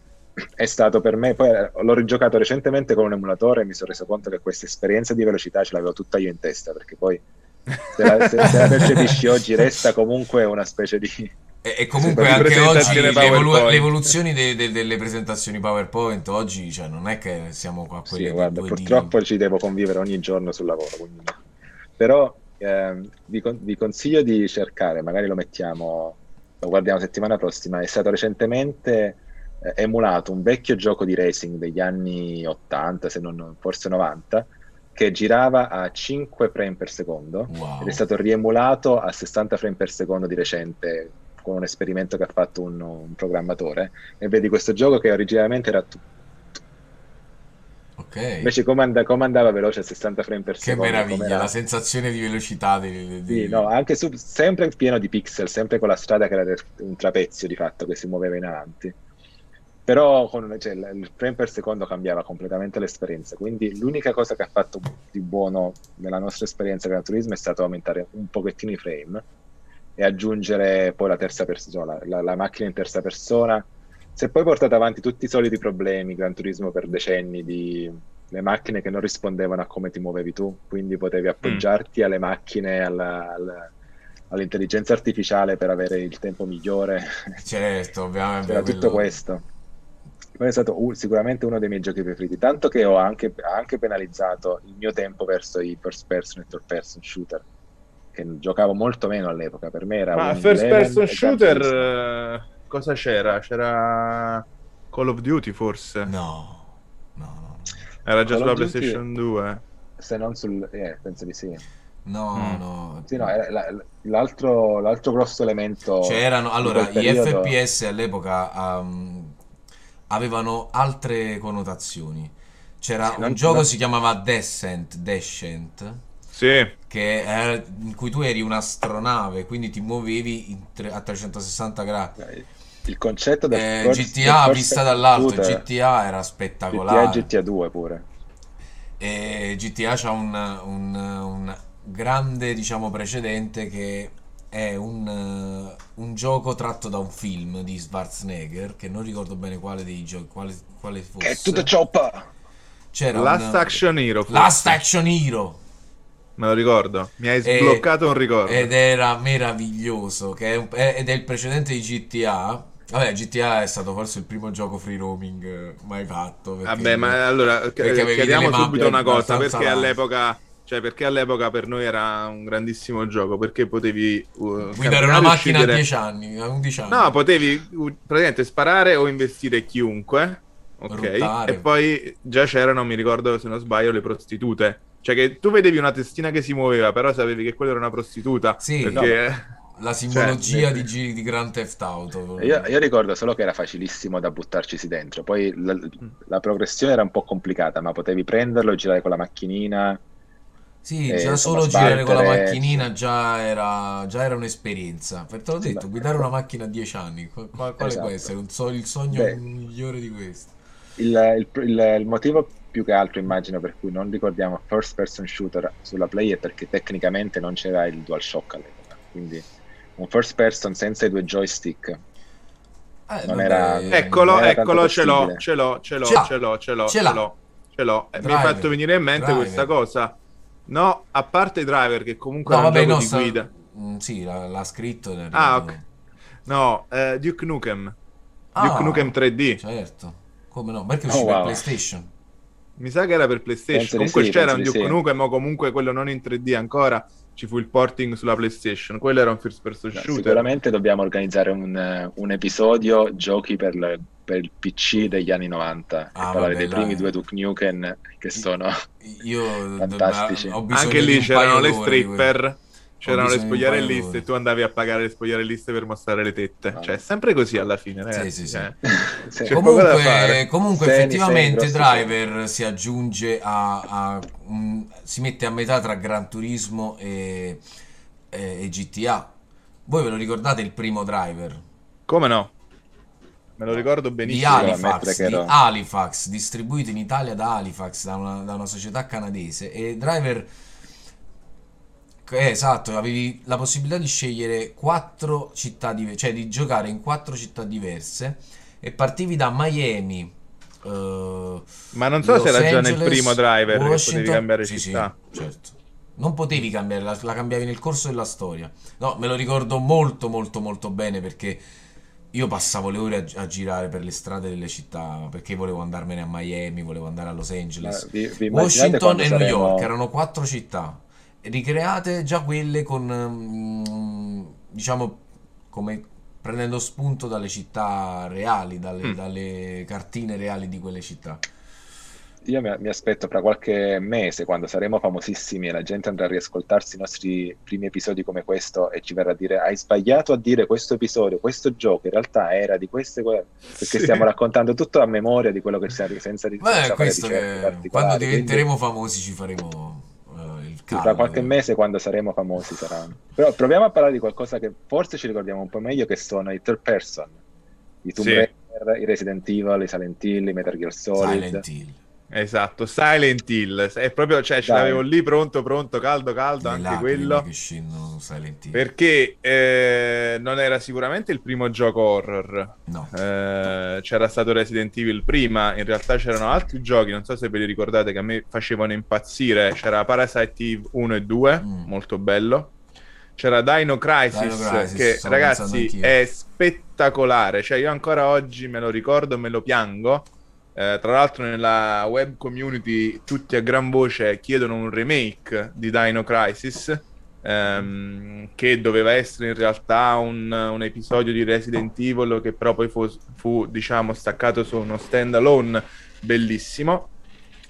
è stato per me, poi eh, l'ho rigiocato recentemente con un emulatore e mi sono reso conto che questa esperienza di velocità ce l'avevo tutta io in testa, perché poi se la, se- se la percepisci oggi resta comunque una specie di... E, e comunque Sì, anche oggi presentazione le, evolu- PowerPoint. le evoluzioni de- de- delle presentazioni PowerPoint oggi, cioè, non è che siamo qua a Sì, quelli di guarda, 2D. purtroppo ci devo convivere ogni giorno sul lavoro. quindi. Però ehm, vi, con- vi consiglio di cercare, magari lo mettiamo, lo guardiamo settimana prossima. È stato recentemente eh, emulato un vecchio gioco di racing degli anni 80, se non forse 90, che girava a 5 frame per secondo Wow. ed è stato riemulato a 60 frame per secondo di recente con un esperimento che ha fatto un, un programmatore. E vedi questo gioco che originariamente era tu- Ok. Invece come, and- come andava veloce a 60 frame per Che secondo? meraviglia, com'era- la sensazione di velocità di, di- Sì, no, anche su- sempre pieno di pixel, sempre con la strada che era un trapezio di fatto che si muoveva in avanti. Però con, cioè, il frame per secondo cambiava completamente l'esperienza. Quindi l'unica cosa che ha fatto di buono nella nostra esperienza Gran Turismo è stato aumentare un pochettino i frame e aggiungere poi la terza persona, la, la macchina in terza persona. È poi portato avanti tutti i soliti problemi Gran Turismo per decenni di le macchine che non rispondevano a come ti muovevi tu, quindi potevi appoggiarti alle macchine, alla- alla- all'intelligenza artificiale per avere il tempo migliore. Certo, ovviamente. C'era tutto quello- questo. Poi è stato u- sicuramente uno dei miei giochi preferiti, tanto che ho anche, ha anche penalizzato il mio tempo verso i first person e third person shooter, che giocavo molto meno all'epoca. Per me era Ma un first person shooter, Turismo. eh, cosa c'era? C'era Call of Duty forse? No, no, no. Era già Call sulla Duty- PlayStation 2. Se non sul... eh, penso di sì. No, Mm. no. Sì, no, l'altro, l'altro grosso elemento... C'erano, allora, gli periodo- FPS all'epoca um, avevano altre connotazioni. C'era Sì, un non- gioco si chiamava Descent, Descent, Sì, che era- in cui tu eri un'astronave, quindi ti muovevi in tre- a 360 gradi. Il concetto del Eh, first- GTA del vista dall'alto, shooter, GTA era GTA spettacolare. e GTA 2 pure. E GTA c'ha un, un- un grande, diciamo, precedente che è un, eh, un gioco tratto da un film di Schwarzenegger, che non ricordo bene quale dei giochi, quale, quale fosse. Get to the chopper! C'era Last un, Action Hero. forse. Last Action Hero. Me lo ricordo. Mi hai E- sbloccato un ricordo. Ed era meraviglioso, che è un- è- ed è il precedente di GTA. Vabbè, GTA è stato forse il primo gioco free roaming eh, mai fatto. perché- Vabbè, ma allora chiariamo mappe subito una cosa, perché all'epoca cioè perché all'epoca per noi era un grandissimo gioco, perché potevi uh, Guidare camminare una e macchina a uccidere- 10 anni, a 11 anni. No, potevi uh, praticamente sparare o investire chiunque, ok? Ruttare. E poi già c'erano, mi ricordo se non sbaglio, le prostitute. Cioè che tu vedevi una testina che si muoveva, però sapevi che quella era una prostituta. Sì, perché... La simbologia Cioè, di, G- di Grand Theft Auto. Io, io ricordo solo che era facilissimo da buttarcisi dentro, poi la, la progressione era un po' complicata, ma potevi prenderlo, girare con la macchinina. Sì, eh, già insomma, solo girare con la sbattere- macchinina già era, già era un'esperienza. Per te l'ho Sì, detto, guidare una macchina a 10 anni, qu- qual- quale Esatto. può essere? Un so- il sogno Beh. migliore di questo. Il, il- il- il motivo più che altro, immagino, per cui non ricordiamo first person shooter sulla Play è perché tecnicamente non c'era il DualShock all'epoca, quindi un first person senza i due joystick. Eh, Non vabbè, era- Eccolo, non era tanto eccolo, ce l'ho, possibile. ce l'ho, ce l'ho, Ce l'ho, ce l'ho, Ce l'ho, ce l'ho. E Mi hai fatto venire in mente Driver. questa cosa. No, a parte i driver, che comunque No, è un vabbè, no, di sta- guida. Mm, sì, l'ha, l'ha scritto. è Ah, ok. No, eh, Duke Nukem. Ah, Duke Nukem 3D. Certo. Come no? Perché Oh, uscì per wow. PlayStation. Mi sa che era per PlayStation. Penso comunque sì, c'era un Duke sì. Nukem, ma comunque quello non in 3D ancora. Ci fu il porting sulla PlayStation. Quello era un first person No, shooter. sicuramente dobbiamo organizzare un, eh, un episodio giochi per, le- per il PC degli anni 90 Ah, e parlare vabbè, dei primi dai. due Duke Nukem che sono Io Fantastici. Anche lì un c'erano le quello. stripper. c'erano le un spogliarelliste e tu andavi a pagare le spogliarelliste per mostrare le tette. Ah. Cioè, è sempre così alla fine, ragazzi. sì, sì. eh. (laughs) Sì. Da Comunque, fare. comunque Seni, effettivamente grossi Driver si aggiunge a, a- mm, si mette a metà tra Gran Turismo e, e- e GTA. Voi ve lo ricordate il primo Driver? Come no? Me lo ricordo Di benissimo. Ali- Halifax, ammettere che di Halifax, distribuito in Italia da Halifax, da una, da una società canadese. E Driver, eh, esatto, avevi la possibilità di scegliere quattro città diverse, cioè di giocare in quattro città diverse e partivi da Miami. eh, Ma non so Los se era già nel Angeles, primo driver Washington- potevi cambiare sì, città. Sì, certo. Non potevi cambiare, la, la cambiavi nel corso della storia. No, me lo ricordo molto molto molto bene perché io passavo le ore a, a girare per le strade delle città perché volevo andarmene a Miami, volevo andare a Los Angeles. vi, vi immaginate Washington e New saremo- York erano quattro città, ricreate già quelle con, mm, diciamo, come prendendo spunto dalle città reali, dalle, Mm. dalle cartine reali di quelle città. Io mi, aspetto fra qualche mese, quando saremo famosissimi e la gente andrà a riascoltarsi i nostri primi episodi come questo e ci verrà a dire hai sbagliato a dire questo episodio, questo gioco in realtà era di queste cose, perché Sì. stiamo raccontando tutto a memoria di quello che stiamo senza, ricerche che quando Quindi, diventeremo famosi ci faremo eh, il sì, callo. fra qualche mese, quando saremo famosi, saranno. Però proviamo a parlare di qualcosa che forse ci ricordiamo un po' meglio, che sono i third person, i Tomb Sì. Raider, i Resident Evil, i Silent Hill, i Metal Gear Solid. Silent Hill. Esatto, Silent Hill. È proprio, cioè, ce Dai. l'avevo lì pronto, pronto, caldo, caldo, Le anche quello. che scendono Silent Hill. Perché eh, non era sicuramente il primo gioco horror. No. Eh, c'era stato Resident Evil prima, in realtà c'erano altri giochi, non so se ve li ricordate, che a me facevano impazzire. C'era Parasite Eve 1 e 2, Mm. molto bello. C'era Dino Crisis, Dino Crisis, che ragazzi è spettacolare. Cioè, io ancora oggi me lo ricordo, me lo piango. Eh, tra l'altro, nella web community tutti a gran voce chiedono un remake di Dino Crisis. ehm, che doveva essere in realtà un, un episodio di Resident Evil che però poi fu, fu, diciamo staccato su uno stand alone bellissimo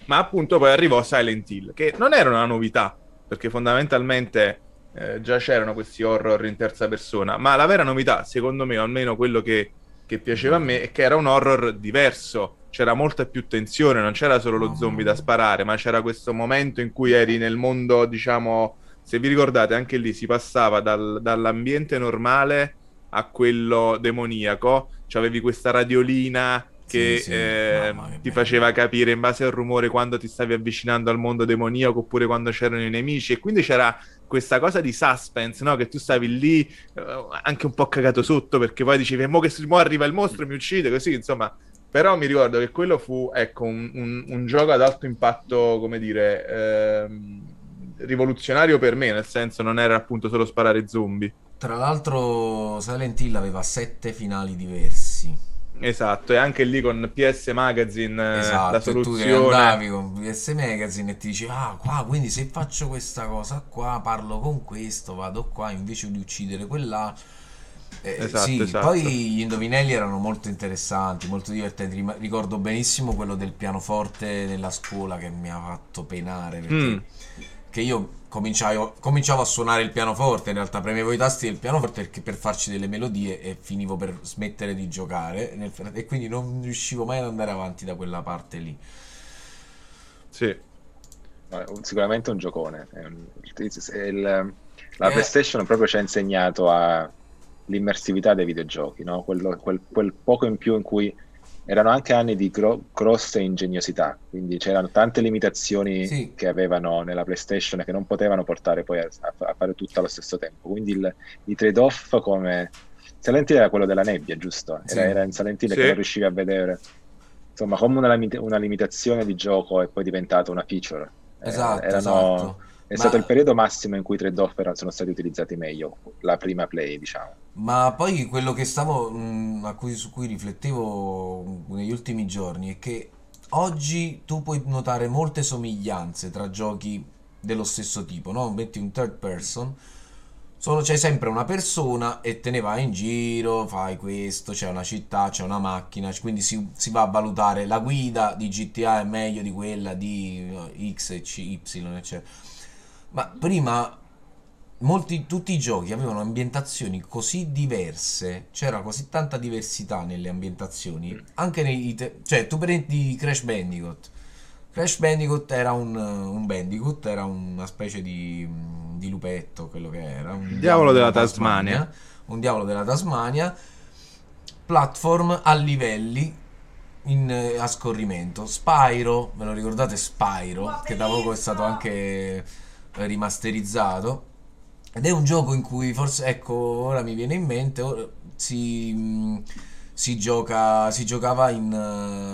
ma appunto poi arrivò Silent Hill che non era una novità perché fondamentalmente eh, già c'erano questi horror in terza persona ma la vera novità secondo me almeno quello che, che piaceva a me è che era un horror diverso. C'era molta più tensione non c'era solo lo zombie da sparare ma c'era questo momento in cui eri nel mondo diciamo se vi ricordate anche lì si passava dal- dall'ambiente normale a quello demoniaco. Cioè avevi questa radiolina che Sì, sì, eh, mamma, che ti faceva capire in base al rumore quando ti stavi avvicinando al mondo demoniaco oppure quando c'erano i nemici. E quindi c'era questa cosa di suspense, no? Che tu stavi lì eh, anche un po' cagato sotto perché poi dicevi, "Eh, mo che mo arriva il mostro e mi uccide, così insomma. Però mi ricordo che quello fu, ecco, un, un- un gioco ad alto impatto, come dire, ehm, rivoluzionario per me, nel senso non era appunto solo sparare zombie. Tra l'altro Silent Hill aveva sette finali diversi. Esatto, e anche lì con PS Magazine eh, la esatto, tu ne soluzione... andavi con PS Magazine e ti dicevi, ah, qua, quindi se faccio questa cosa qua, parlo con questo, vado qua, invece di uccidere quella... Eh, Esatto, sì, esatto. poi gli indovinelli erano molto interessanti, molto divertenti. Ricordo benissimo quello del pianoforte nella scuola che mi ha fatto penare perché Mm. che io cominciavo, cominciavo a suonare il pianoforte, in realtà premevo i tasti del pianoforte perché per farci delle melodie e finivo per smettere di giocare nel e quindi non riuscivo mai ad andare avanti da quella parte lì. Sì. Sicuramente un giocone. È un- il- il- la Eh. PlayStation proprio ci ha insegnato a l'immersività dei videogiochi, no? Quello- quel, quel poco in più in cui erano anche anni di gro- grosse ingegnosità, quindi c'erano tante limitazioni Sì. che avevano nella PlayStation che non potevano portare poi a, a- fare tutto allo stesso tempo. Quindi il- i trade-off come Silent Hill era quello della nebbia, giusto? Era, Sì. era in Silent Hill Sì. che non riuscivi a vedere. Insomma, come una, una limitazione di gioco è poi diventata una feature. Eh, Esatto, erano- esatto. È Ma- stato il periodo massimo in cui i trade-off erano- sono stati utilizzati meglio, la prima play, diciamo. Ma poi quello che stavo, mh, a cui, su cui riflettevo mh, negli ultimi giorni è che oggi tu puoi notare molte somiglianze tra giochi dello stesso tipo, no? Metti un third person, solo c'è sempre una persona e te ne vai in giro, fai questo, c'è una città, c'è una macchina, quindi si, si va a valutare la guida di GTA è meglio di quella di eh, X e Y, eccetera. Ma prima molti, tutti i giochi avevano ambientazioni così diverse, c'era così tanta diversità nelle ambientazioni, anche nei... te- cioè, tu prendi Crash Bandicoot. Crash Bandicoot era un, un Bandicoot, era una specie di, di lupetto, quello che era. Un diavolo della Tasmania. Un diavolo della Tasmania. Platform a livelli in, eh, a scorrimento. Spyro, ve lo ricordate Spyro? Che da poco è stato anche rimasterizzato. Ed è un gioco in cui forse, ecco, ora mi viene in mente, si, mh, si gioca, si giocava in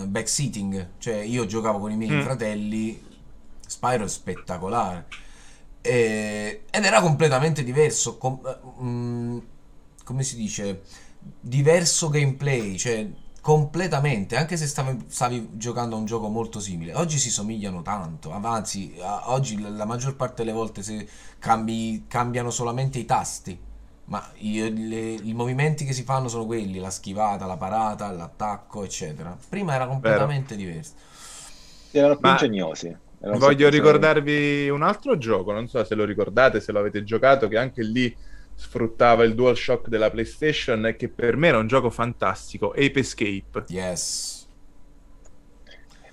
uh, backseating, cioè io giocavo con i miei Mm. fratelli, Spyro è spettacolare. E- ed era completamente diverso, com- eh, mm, come si dice, diverso gameplay, cioè completamente, anche se stavi, stavi giocando a un gioco molto simile. Oggi si somigliano tanto, anzi, oggi la, maggior parte delle volte se cambi, cambiano solamente i tasti, ma i, le- i movimenti che si fanno sono quelli, la schivata, la parata, l'attacco, eccetera. Prima era completamente diverso. Erano più Ma- ingegnosi. Erano Voglio ricordarvi un altro gioco, non so se lo ricordate, se lo avete giocato, che anche lì sfruttava il DualShock della PlayStation e che per me era un gioco fantastico, Ape Escape. Yes.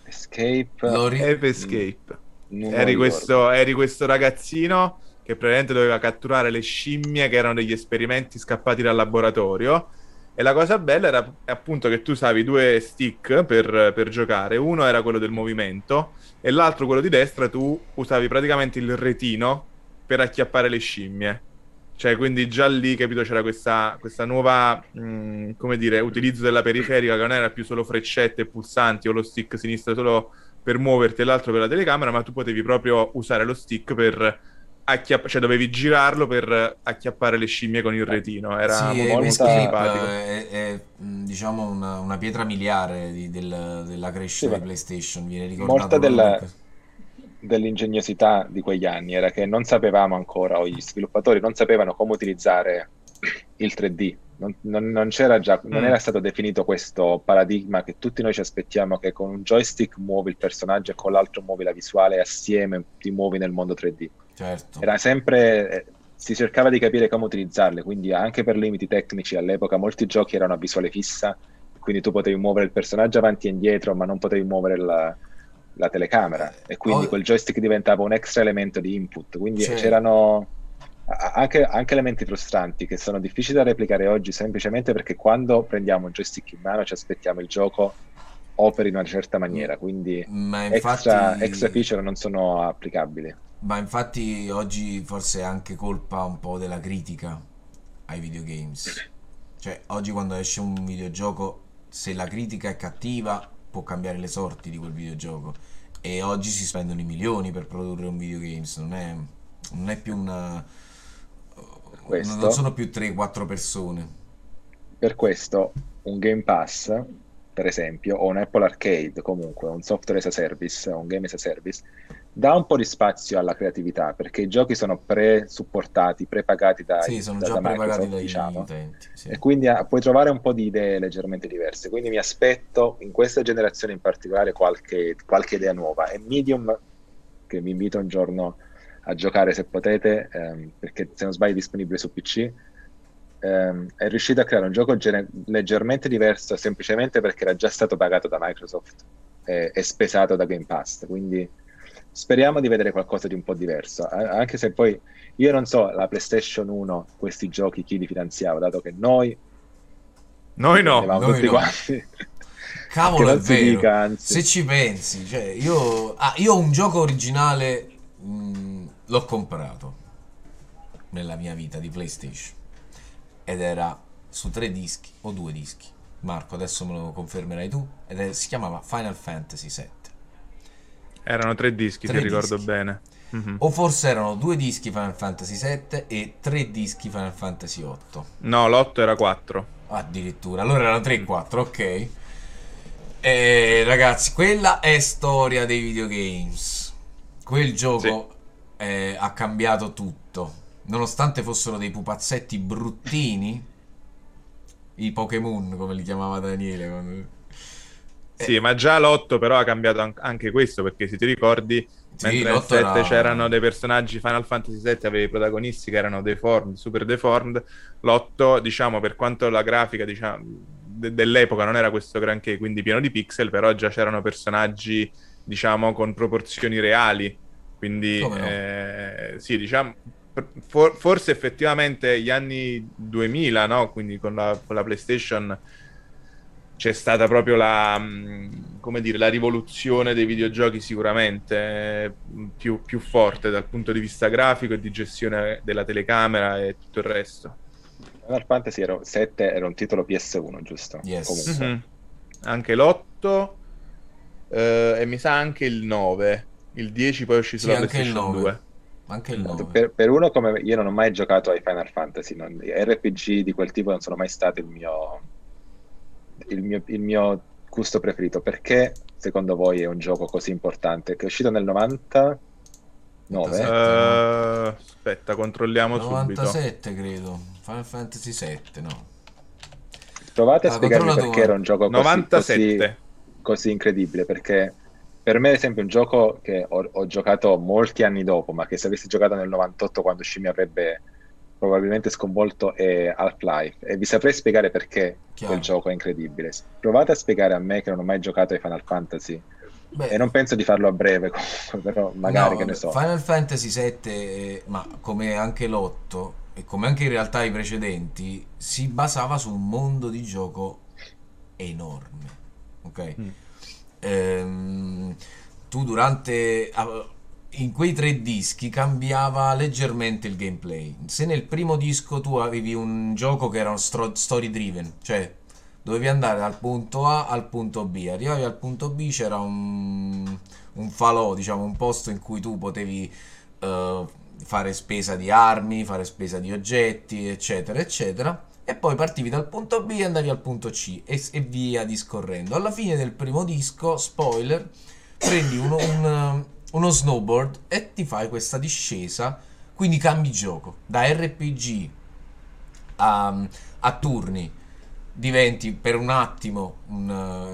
Escape. Lo ri- Ape Escape. lo Eri questo, eri questo ragazzino che praticamente doveva catturare le scimmie che erano degli esperimenti scappati dal laboratorio. E la cosa bella era appunto che tu usavi due stick per, per giocare. Uno era quello del movimento e l'altro, quello di destra, tu usavi praticamente il retino per acchiappare le scimmie. Cioè, quindi già lì, capito, c'era questa, questa nuova, mh, come dire, utilizzo della periferica che non era più solo freccette e pulsanti o lo stick sinistro solo per muoverti e l'altro per la telecamera, ma tu potevi proprio usare lo stick per acchiappare, cioè dovevi girarlo per acchiappare le scimmie con il retino. Era Sì, molto, simpatico. è, è, mh, diciamo una, una pietra miliare di- del- della crescita Sì, di PlayStation. Viene ricordato Molta della- dell'ingegnosità di quegli anni era che non sapevamo ancora, o gli sviluppatori non sapevano come utilizzare il 3D. Non, non- non c'era già, non Mm. era stato definito questo paradigma che tutti noi ci aspettiamo che con un joystick muovi il personaggio e con l'altro muovi la visuale e assieme ti muovi nel mondo 3D. Certo. Era sempre, eh, si cercava di capire come utilizzarle, quindi anche per limiti tecnici all'epoca molti giochi erano a visuale fissa, quindi tu potevi muovere il personaggio avanti e indietro, ma non potevi muovere la, la telecamera e quindi Oh. quel joystick diventava un extra elemento di input, quindi Cioè- c'erano anche, anche elementi frustranti che sono difficili da replicare oggi semplicemente perché quando prendiamo un joystick in mano ci aspettiamo il gioco operi in una certa maniera, quindi Ma extra, infatti, extra feature non sono applicabili. ma infatti oggi forse è anche colpa un po' della critica ai videogames. Cioè, oggi quando esce un videogioco, se la critica è cattiva, può cambiare le sorti di quel videogioco. E oggi si spendono i milioni per produrre un videogames, non è, non è più una... Questo. Non sono più 3-4 persone. Per questo un Game Pass, per esempio, o un Apple Arcade, comunque un software as a service, un game as a service, dà un po' di spazio alla creatività perché i giochi sono pre-supportati, pre-pagati da, Sì, sono da- già da prepagati Microsoft, dagli diciamo. utenti. sì. E quindi ah, puoi trovare un po' di idee leggermente diverse. Quindi mi aspetto in questa generazione in particolare qualche, qualche idea nuova. E Medium, che vi invito un giorno a giocare se potete, ehm, perché se non sbaglio è disponibile su PC, ehm, è riuscito a creare un gioco gene- leggermente diverso semplicemente perché era già stato pagato da Microsoft e, e spesato da Game Pass. Quindi speriamo di vedere qualcosa di un po' diverso. Anche se poi io non so, la PlayStation 1, questi giochi chi li finanziava, dato che noi Noi no. noi tutti no. quanti. Cavolo, è vero. dica, anzi. Se ci pensi, cioè, io, ah, io un gioco originale mh, l'ho comprato nella mia vita di PlayStation ed era su tre dischi o due dischi. Marco, adesso me lo confermerai tu. Ed è- si chiamava Final Fantasy VII. Erano tre dischi, Tre se ricordo dischi. bene. Mhm. O forse erano due dischi Final Fantasy VII e tre dischi Final Fantasy VIII. No, l'otto era quattro. Addirittura, allora erano 3 4, ok. E ragazzi, quella è storia dei videogames. Quel gioco eh, ha cambiato tutto. Nonostante fossero dei pupazzetti bruttini, i Pokémon, come li chiamava Daniele. quando- Sì, ma già l'8 però ha cambiato an- anche questo, perché se ti ricordi, Sì, mentre nel l'8 7 era- c'erano dei personaggi Final Fantasy VII, avevi i protagonisti che erano deformed, super deformed, l'8, diciamo, per quanto la grafica, diciamo, de- dell'epoca non era questo granché, quindi pieno di pixel, però già c'erano personaggi, diciamo, con proporzioni reali, quindi no? eh, sì, diciamo, for- forse effettivamente gli anni 2000, no? Quindi con la, con la PlayStation c'è stata proprio la, mh, come dire, la rivoluzione dei videogiochi sicuramente eh, più, più forte dal punto di vista grafico e di gestione della telecamera e tutto il resto. Final Fantasy era- 7 era un titolo PS1, giusto? Yes. Mhm. Anche l'8 eh, e mi sa anche il 9. Il 10 poi uscì Sì, sulla anche il PlayStation 9. 2. Anche il 9. Per, per uno come io non ho mai giocato ai Final Fantasy, non- RPG di quel tipo non sono mai stato il mio, il mio, il mio gusto preferito. Perché secondo voi è un gioco così importante? Che è uscito nel 99? Sette, Eh, aspetta, controlliamo subito. 97 credo. Final Fantasy 7, no. Provate a Ah, spiegarmi perché era un gioco così, 97. così, così incredibile. Perché per me, ad esempio, un gioco che ho, ho giocato molti anni dopo, ma che se avessi giocato nel 98 quando uscì mi avrebbe probabilmente sconvolto è Half-Life. E vi saprei spiegare perché Chiaro. quel gioco è incredibile. Provate a spiegare a me che non ho mai giocato ai Final Fantasy. Beh, E non penso di farlo a breve, (laughs) comunque, però magari no, che ne so. Final Fantasy 7, ma come anche l'8 e come anche in realtà i precedenti, si basava su un mondo di gioco enorme. Ok? Mm. Ehm, tu durante in quei tre dischi cambiava leggermente il gameplay. Se nel primo disco tu avevi un gioco che era story driven, cioè dovevi andare dal punto A al punto B, arrivavi al punto B c'era un, un falò, diciamo un posto in cui tu potevi eh, fare spesa di armi, fare spesa di oggetti, eccetera, eccetera. E poi partivi dal punto B e andavi al punto C e, e via discorrendo. Alla fine del primo disco, spoiler, prendi uno, un, uno snowboard e ti fai questa discesa, quindi cambi gioco. Da RPG a, a turni diventi per un attimo un,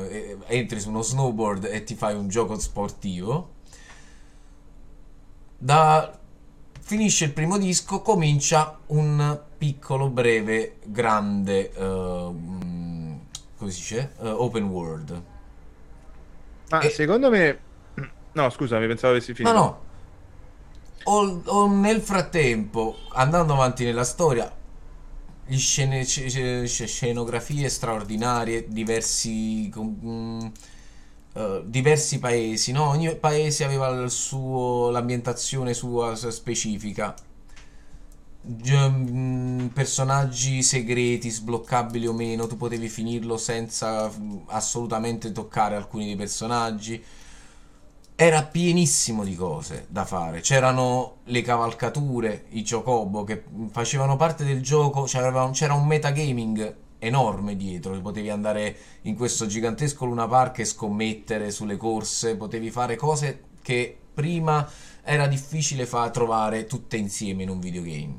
eh, entri su uno snowboard e ti fai un gioco sportivo. Da finisce il primo disco, comincia un piccolo, breve, grande, mm, come si dice? Eh, open world. Ma E- secondo me... No, scusami, pensavo avessi No, finito. no. O, o nel frattempo, andando avanti nella storia, scene, sc- sc- scenografie straordinarie, diversi, com- mm, eh, diversi paesi, no? Ogni paese aveva il suo, l'ambientazione sua specifica. Mm, personaggi segreti, sbloccabili o meno, tu potevi finirlo senza mm, assolutamente toccare alcuni dei personaggi. Era pienissimo di cose da fare. C'erano le cavalcature, i chocobo che facevano parte del gioco. C'era, c'era un metagaming enorme dietro. Potevi andare in questo gigantesco Luna Park e scommettere sulle corse. Potevi fare cose che prima era difficile fa- trovare tutte insieme in un videogame.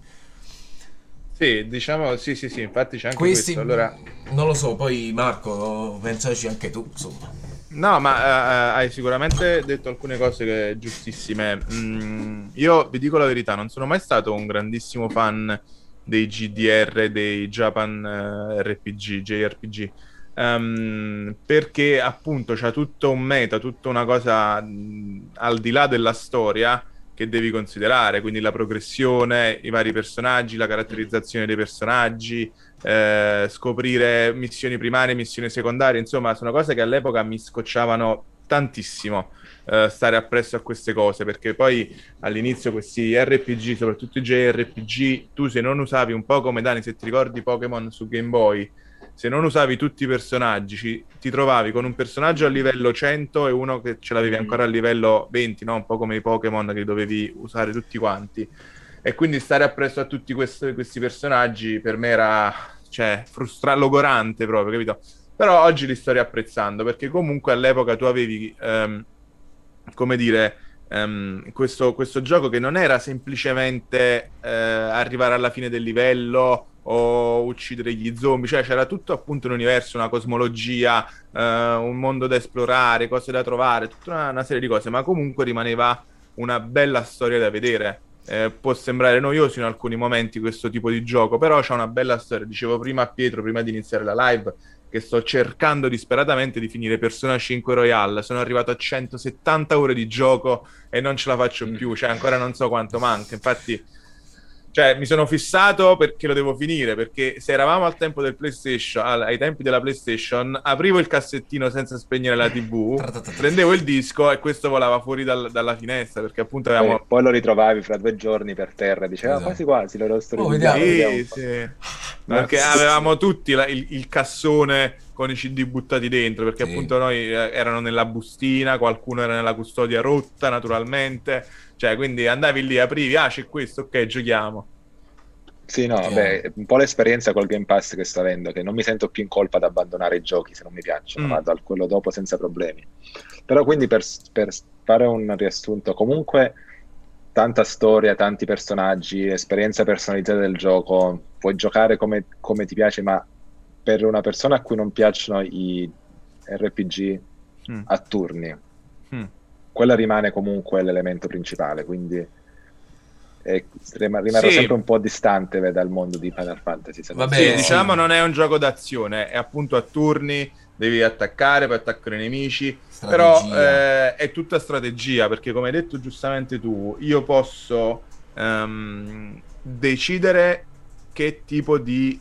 Sì, diciamo, sì, sì, sì, infatti c'è anche Questi, questo. Allora, non lo so, poi Marco, pensaci anche tu, insomma. No, ma eh, hai sicuramente detto alcune cose giustissime. Mm, io vi dico la verità, non sono mai stato un grandissimo fan dei GDR, dei Japan eh, RPG, JRPG. Ehm, perché appunto c'è tutto un meta, tutta una cosa mh, al di là della storia che devi considerare, quindi la progressione, i vari personaggi, la caratterizzazione dei personaggi, eh, scoprire missioni primarie, missioni secondarie, insomma, sono cose che all'epoca mi scocciavano tantissimo eh, stare appresso a queste cose, perché poi all'inizio questi RPG, soprattutto i JRPG, tu se non usavi un po' come Dani, se ti ricordi Pokémon su Game Boy, se non usavi tutti i personaggi, ci- ti trovavi con un personaggio a livello 100 e uno che ce l'avevi ancora a livello 20, no? Un po' come i Pokémon che dovevi usare tutti quanti. E quindi stare appresso a tutti questi, questi personaggi per me era, cioè, frustra- logorante proprio, capito? Però oggi li sto riapprezzando perché comunque all'epoca tu avevi, ehm, come dire, um, questo, questo, gioco che non era semplicemente uh, arrivare alla fine del livello o uccidere gli zombie, cioè c'era tutto appunto un universo, una cosmologia, uh, un mondo da esplorare, cose da trovare, tutta una, una, serie di cose, ma comunque rimaneva una bella storia da vedere. Eh, può sembrare noioso in alcuni momenti questo tipo di gioco, però c'è una bella storia. Dicevo prima a Pietro, prima di iniziare la live, che sto cercando disperatamente di finire Persona 5 Royale. Sono arrivato a 170 ore di gioco e non ce la faccio mm. più, cioè ancora non so quanto manca. Infatti cioè, mi sono fissato perché lo devo finire. Perché se eravamo al tempo del PlayStation, ai tempi della PlayStation, aprivo il cassettino senza spegnere la TV, (laughs) prendevo il disco e questo volava fuori dal, dalla finestra. Perché appunto avevamo. Poi, poi, lo ritrovavi fra due giorni per terra. Diceva esatto. quasi quasi lo sto oh, vediamo, sì, sì. Perché avevamo tutti la, il, il cassone con i CD buttati dentro, perché sì. appunto noi eh, erano nella bustina, qualcuno era nella custodia rotta naturalmente, cioè quindi andavi lì, aprivi, ah c'è questo, ok, giochiamo. Sì, no, beh, un po' l'esperienza col Game Pass che sto avendo, che non mi sento più in colpa ad abbandonare i giochi se non mi piacciono, mm. vado a quello dopo senza problemi. Però quindi per, per fare un riassunto, comunque tanta storia, tanti personaggi, esperienza personalizzata del gioco, puoi giocare come, come ti piace, ma per una persona a cui non piacciono i RPG mm. a turni, mm. quella rimane comunque l'elemento principale, quindi è, rimarrò sì. sempre un po' distante dal mondo di Final Fantasy. Vabbè, sì, diciamo non è un gioco d'azione, è appunto a turni, devi attaccare, poi attaccare i nemici, strategia. però eh, è tutta strategia, perché come hai detto giustamente tu, io posso um, decidere che tipo di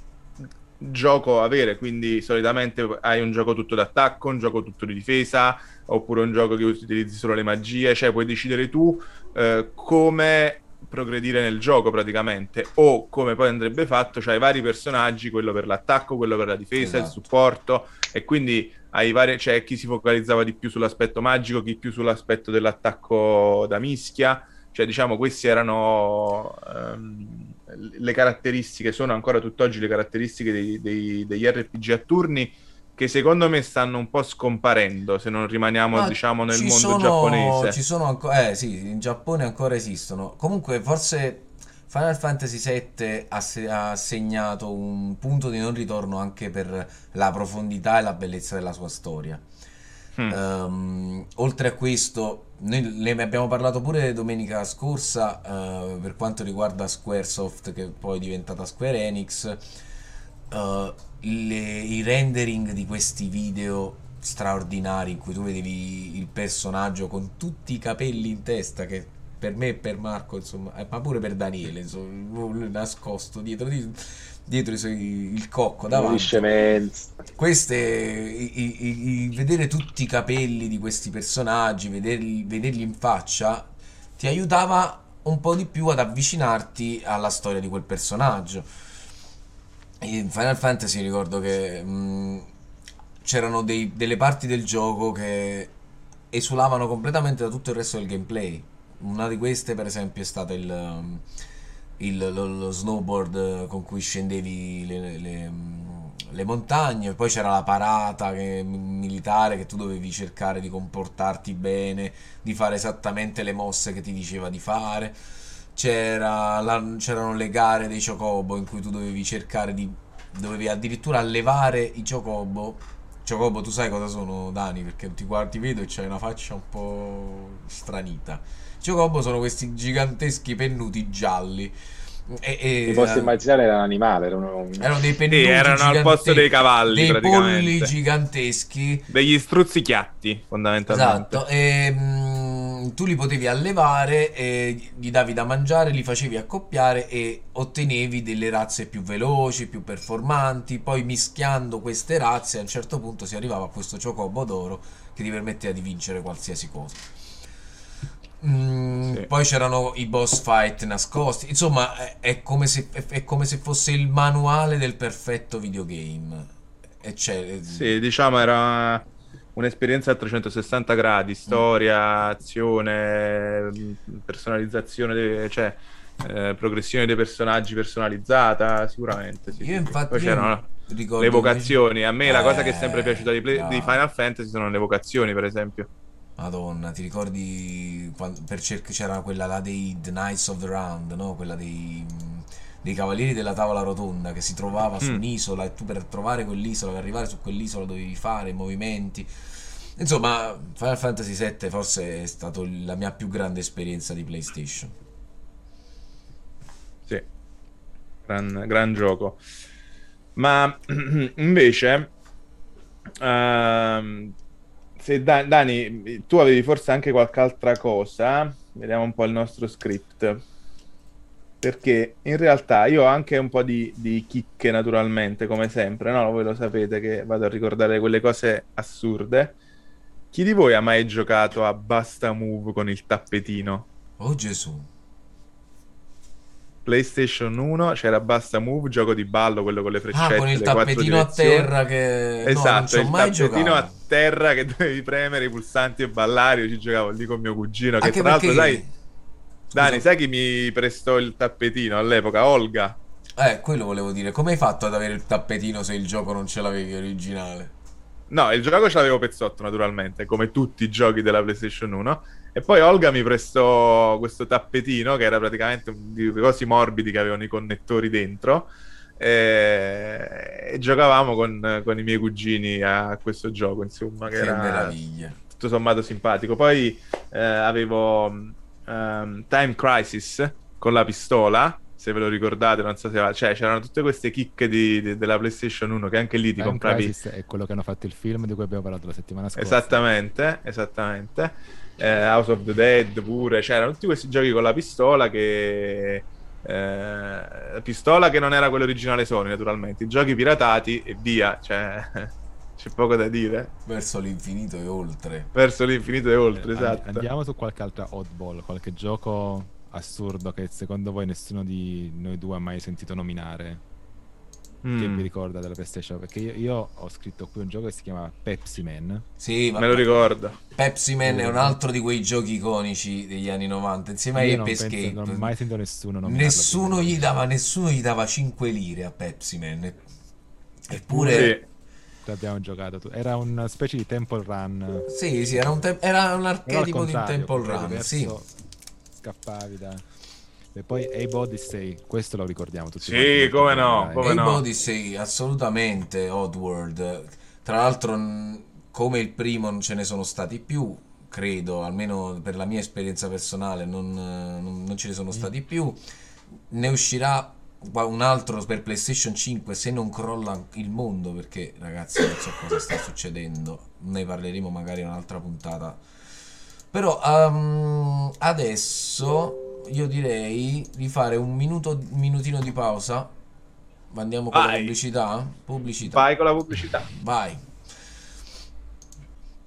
gioco avere, quindi solitamente hai un gioco tutto d'attacco, un gioco tutto di difesa, oppure un gioco che utilizzi solo le magie, cioè puoi decidere tu eh, come progredire nel gioco praticamente o come poi andrebbe fatto, cioè hai vari personaggi, quello per l'attacco, quello per la difesa, esatto. il supporto e quindi hai vari, cioè chi si focalizzava di più sull'aspetto magico, chi più sull'aspetto dell'attacco da mischia, cioè diciamo questi erano um, le caratteristiche, sono ancora tutt'oggi le caratteristiche dei, dei, degli RPG a turni che secondo me stanno un po' scomparendo se non rimaniamo ah, diciamo nel mondo sono, giapponese. Ci sono ancora, eh sì, in Giappone ancora esistono. Comunque forse Final Fantasy VII ha, se- ha, segnato un punto di non ritorno anche per la profondità e la bellezza della sua storia. Hmm. Um, oltre a questo, noi ne abbiamo parlato pure domenica scorsa uh, per quanto riguarda Squaresoft, che poi è diventata Square Enix. Uh, le, i rendering di questi video straordinari in cui tu vedevi il personaggio con tutti i capelli in testa che per me e per Marco insomma eh, ma pure per Daniele insomma nascosto dietro, dietro il cocco davanti. Queste i, i, i, vedere tutti i capelli di questi personaggi vederli, vederli in faccia ti aiutava un po' di più ad avvicinarti alla storia di quel personaggio. In Final Fantasy ricordo che mh, c'erano dei, delle parti del gioco che esulavano completamente da tutto il resto del gameplay. Una di queste, per esempio, è stata il, um, il, lo, lo, snowboard con cui scendevi le, le, le montagne, poi c'era la parata che, militare che tu dovevi cercare di comportarti bene, di fare esattamente le mosse che ti diceva di fare. C'era la, c'erano le gare dei Chocobo in cui tu dovevi cercare di dovevi addirittura allevare i Chocobo. Chocobo tu sai cosa sono Dani? Perché ti guardi vedo e c'hai una faccia un po' stranita Chocobo sono questi giganteschi pennuti gialli e, e, Mi posso immaginare era un animale, erano, erano dei pennuti sì, erano al posto dei cavalli, dei polli giganteschi, degli struzzichiatti fondamentalmente. Esatto, e, mh, tu li potevi allevare, e gli davi da mangiare, li facevi accoppiare e ottenevi delle razze più veloci, più performanti. Poi mischiando queste razze a un certo punto si arrivava a questo ciocobo d'oro che ti permetteva di vincere qualsiasi cosa. Mm, sì. Poi c'erano i boss fight nascosti. Insomma, è, è, come se, è, è, come se, fosse il manuale del perfetto videogame. E c'è... Sì, diciamo era un'esperienza a 360 gradi: storia, azione, personalizzazione, de... cioè eh, progressione dei personaggi personalizzata. Sicuramente. Sì, io, sì, infatti, Poi c'erano le vocazioni. A me eh, la cosa che è sempre piaciuta di, play... no. di Final Fantasy sono le vocazioni, per esempio Madonna, ti ricordi quando, per cerc- c'era quella là dei The Knights of the Round, no? Quella dei, dei Cavalieri della Tavola Rotonda che si trovava su Mm. un'isola e tu per trovare quell'isola, per arrivare su quell'isola dovevi fare movimenti. Insomma, Final Fantasy VII forse è stata la mia più grande esperienza di PlayStation. Sì, gran, gran gioco. Ma (clears throat) invece, ehm, se Da- Dani, tu avevi forse anche qualche altra cosa, vediamo un po' il nostro script. Perché in realtà io ho anche un po' di, di chicche naturalmente, come sempre, no? Voi lo sapete che vado a ricordare quelle cose assurde. Chi di voi ha mai giocato a Basta Move con il tappetino? Oh Gesù. PlayStation 1 c'era Basta Move, gioco di ballo, quello con le freccette, Ah, con il tappetino a terra che... no, Esatto, ho il tappetino giocato. a terra che (laughs) dovevi premere i pulsanti e ballare. Io ci giocavo lì con mio cugino. Che Anche tra l'altro, perché... sai, Dani, Scusa. sai chi mi prestò il tappetino all'epoca? Olga. Eh, quello volevo dire. Come hai fatto ad avere il tappetino se il gioco non ce l'avevi originale? No, il gioco ce l'avevo pezzotto naturalmente, come tutti i giochi della PlayStation 1. E poi Olga mi prestò questo tappetino che era praticamente di cosi morbidi che avevano i connettori dentro. E, e giocavamo con, con i miei cugini a questo gioco, insomma, che, Che era meraviglia. tutto sommato simpatico. Poi eh, avevo ehm, Time Crisis con la pistola. Se ve lo ricordate, non so se cioè, c'erano tutte queste chicche di- di- della PlayStation 1 che anche lì ti Time compravi Crisis è quello che hanno fatto il film di cui abbiamo parlato la settimana scorsa. Esattamente, esattamente. Eh, House of the Dead pure, c'erano tutti questi giochi con la pistola che... eh, la pistola che non era quella originale Sony, naturalmente. I giochi piratati e via, cioè... (laughs) C'è poco da dire. Verso l'infinito e oltre. Verso l'infinito e oltre, Eh, esatto. Andiamo su qualche altra oddball, qualche gioco assurdo che secondo voi nessuno di noi due ha mai sentito nominare. Che Mm, vi ricorda della PlayStation? Perché io, io ho scritto qui un gioco che si chiama Pepsi Man. Sì, ma Me lo ricordo. Pepsi Man è un altro di quei giochi iconici degli anni 90, insieme a Io Ape non, penso- Escape. non ho mai sentito nessuno. Nessuno gli, dava, nessuno gli dava 5 lire a Pepsi Man. Eppure, Sì. L'abbiamo giocato. Era una specie di Temple Run. sì, sì, era un, te- era un archetipo di Temple Run. Sì. Scappavi da... E poi Abe Odyssey, questo lo ricordiamo tutti. Sì, come no, come no. Odyssey, assolutamente Oddworld. Tra l'altro, come il primo, non ce ne sono stati più. Credo, almeno per la mia esperienza personale, non, non- non ce ne sono stati più. Ne uscirà un altro per PlayStation 5 se non crolla il mondo, perché ragazzi, non so cosa sta succedendo. Ne parleremo magari in un'altra puntata. Però ehm, adesso io direi di fare un minuto, minutino di pausa. Andiamo con la Vai. pubblicità? Pubblicità. Vai con la pubblicità. Vai.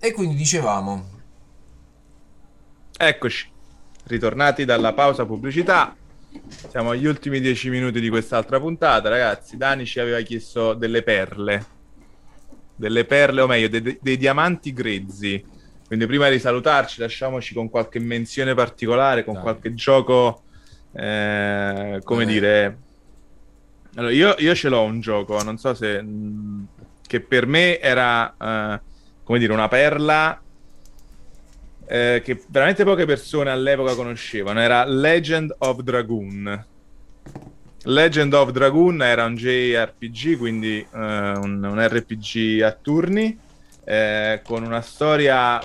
E quindi dicevamo, Eccoci, ritornati dalla pausa pubblicità. Siamo agli ultimi dieci minuti di quest'altra puntata, ragazzi. Dani ci aveva chiesto delle perle, delle perle, o meglio, de- dei diamanti grezzi. Quindi prima di salutarci, lasciamoci con qualche menzione particolare, con Dai. qualche gioco, eh, come Vabbè. dire... Allora, io, io ce l'ho un gioco, non so se... mh, che per me era, eh, come dire, una perla eh, che veramente poche persone all'epoca conoscevano. Era Legend of Dragoon. Legend of Dragoon era un JRPG, quindi eh, un, un RPG a turni. Eh, con una storia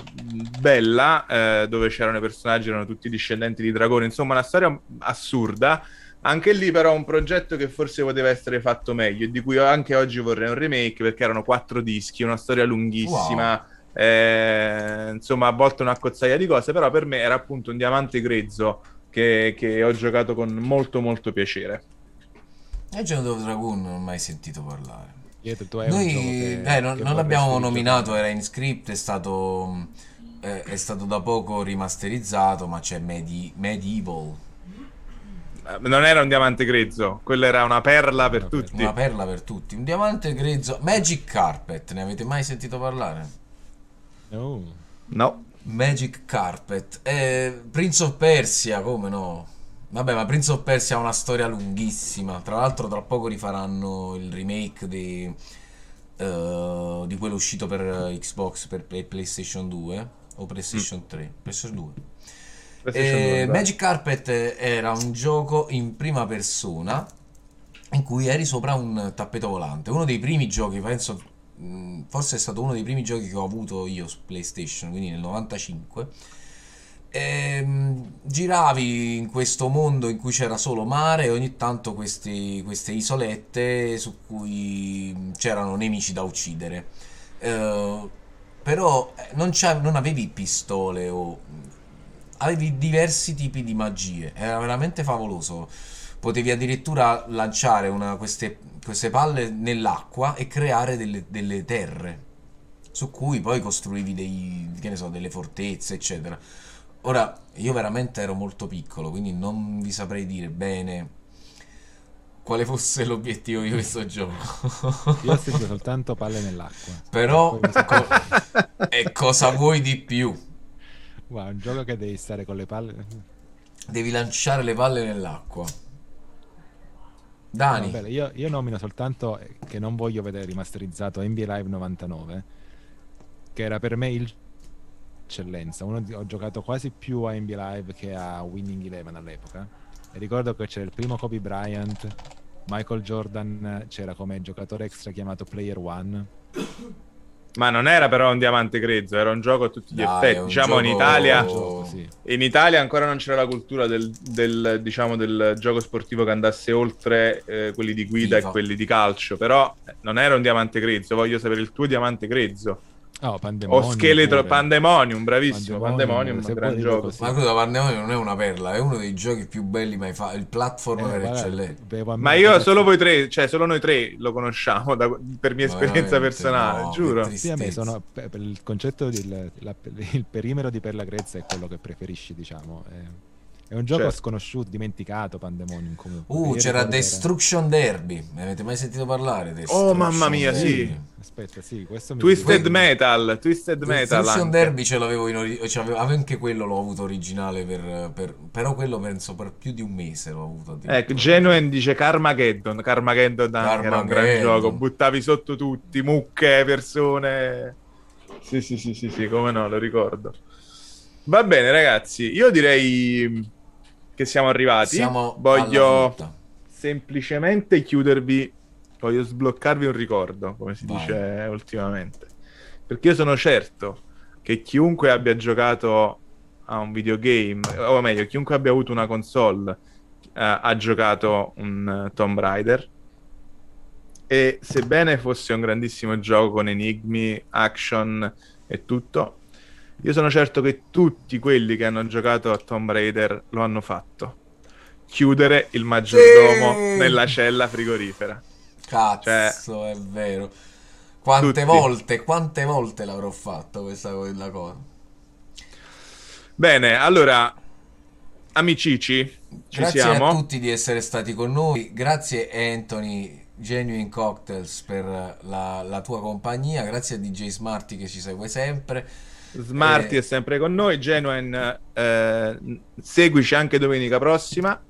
bella eh, dove c'erano i personaggi, erano tutti discendenti di dragoni, insomma una storia assurda. Anche lì però un progetto che forse poteva essere fatto meglio e di cui anche oggi vorrei un remake perché erano quattro dischi, una storia lunghissima, eh, insomma a volte una cozzaia di cose, però per me era appunto un diamante grezzo che, che ho giocato con molto molto piacere. Legend of Dragoon non ho mai sentito parlare. Pietro, tu hai un gioco Noi che- eh, non, non l'abbiamo nominato, era in script, è stato, eh, è stato da poco rimasterizzato, ma c'è Medi- Medieval, Eh, Non era un diamante grezzo, quella era una perla per Una tutti. una perla per tutti, un diamante grezzo, Magic Carpet, ne avete mai sentito parlare? No. No. Magic Carpet, eh, Prince of Persia, come no? Vabbè, ma Prince of Persia ha una storia lunghissima. Tra l'altro, tra poco rifaranno il remake di, eh, di quello uscito per Xbox per Play- PlayStation 2. o PlayStation 3, PlayStation 2. PlayStation Eh, 2. Magic Carpet era un gioco in prima persona in cui eri sopra un tappeto volante. Uno dei primi giochi, penso, mh, forse è stato uno dei primi giochi che ho avuto io su PlayStation, quindi nel 95. Ehm, giravi in questo mondo in cui c'era solo mare e ogni tanto questi- queste isolette su cui c'erano nemici da uccidere. Eh, però eh, non, non avevi pistole o avevi diversi tipi di magie, era veramente favoloso. Potevi addirittura lanciare una- queste, queste palle nell'acqua e creare delle, delle terre su cui poi costruivi dei, so, delle fortezze, eccetera. Ora, io veramente ero molto piccolo, quindi non vi saprei dire bene quale fosse l'obiettivo di questo gioco. Io ho sentito soltanto palle nell'acqua. Però, co- e cosa vuoi di più? Wow, un gioco che devi stare con le palle. Devi lanciare le palle nell'acqua. Dani, Vabbè, io, io nomino soltanto che non voglio vedere rimasterizzato NBA Live 99, che era per me il eccellenza. Uno ho giocato quasi più a NBA Live che a Winning Eleven all'epoca. E ricordo che c'era il primo Kobe Bryant, Michael Jordan c'era come giocatore extra chiamato Player One. Ma non era però un diamante grezzo, era un gioco a tutti gli Dai, effetti. Diciamo in gioco- Italia, Gioco, sì. in Italia ancora non c'era la cultura del, del, diciamo, del gioco sportivo che andasse oltre eh, quelli di guida FIFA. e quelli di calcio. Però non era un diamante grezzo. Voglio sapere il tuo diamante grezzo. Oh, Pandemonium O scheletro pure. Pandemonium, bravissimo. Pandemonium, Pandemonium, se un gran gioco. così. ma scusa, Pandemonium non è una perla, è uno dei giochi più belli mai fatti. Il Eh, platformer guarda, eccellente. bevo a me- Ma io solo voi tre, cioè solo noi tre lo conosciamo da- per mia Ma esperienza personale, no, giuro. Sì, a me sono per, per il concetto del la- il perimetro di per la grezza è quello che preferisci, diciamo. È, è un gioco Certo. sconosciuto, dimenticato Pandemonium comunque. Uh, c'era Destruction Derby. Ne avete mai sentito parlare? Oh, mamma mia, Derby? sì. Aspetta, sì, questo mi Twisted Quelli- Metal, Twisted Metal. Destruction anche. Derby ce l'avevo in ori- cioè, avevo- anche quello l'ho avuto originale per, per- però quello penso per più di un mese l'ho avuto. Ecco, Genuine dice Carmageddon. Carmageddon anche era un gran Carmageddon. gioco. Buttavi sotto tutti, mucche, persone. Sì, sì, sì, sì, sì, come no, lo ricordo. Va bene, ragazzi. Io direi che siamo arrivati. Siamo Voglio semplicemente chiudervi. Voglio sbloccarvi un ricordo, come si Vai. dice ultimamente. Perché io sono certo che chiunque abbia giocato a un videogame, o meglio, chiunque abbia avuto una console, eh, ha giocato un eh, Tomb Raider. E sebbene fosse un grandissimo gioco con enigmi, action e tutto, io sono certo che tutti quelli che hanno giocato a Tomb Raider lo hanno fatto. Chiudere il maggiordomo Sì. nella cella frigorifera. Cazzo, è vero. Quante Cioè, Tutti. volte, quante volte l'avrò fatto questa cosa. Bene, allora, amicici, ci Grazie siamo. a tutti di essere stati con noi. Grazie Anthony Genuine Cocktails per la, la tua compagnia. Grazie a DJ Smarty che ci segue sempre. Smarty Eh, è sempre con noi. Genuine, eh, seguici anche domenica prossima,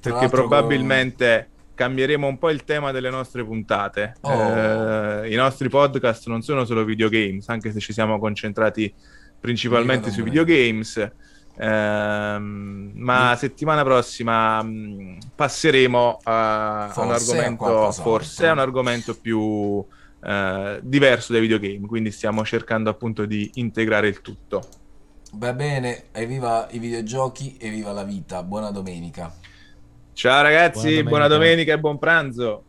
perché probabilmente cambieremo un po' il tema delle nostre puntate. Oh. Eh, I nostri podcast non sono solo videogames, anche se ci siamo concentrati principalmente sui videogames. Ehm, ma Io- settimana prossima mh, passeremo a, a un Forse a argomento forse a un argomento più eh, diverso dai videogame quindi stiamo cercando appunto di integrare il tutto Va bene, evviva i videogiochi, evviva la vita. Buona domenica. ciao ragazzi Buona buona domenica. domenica e buon pranzo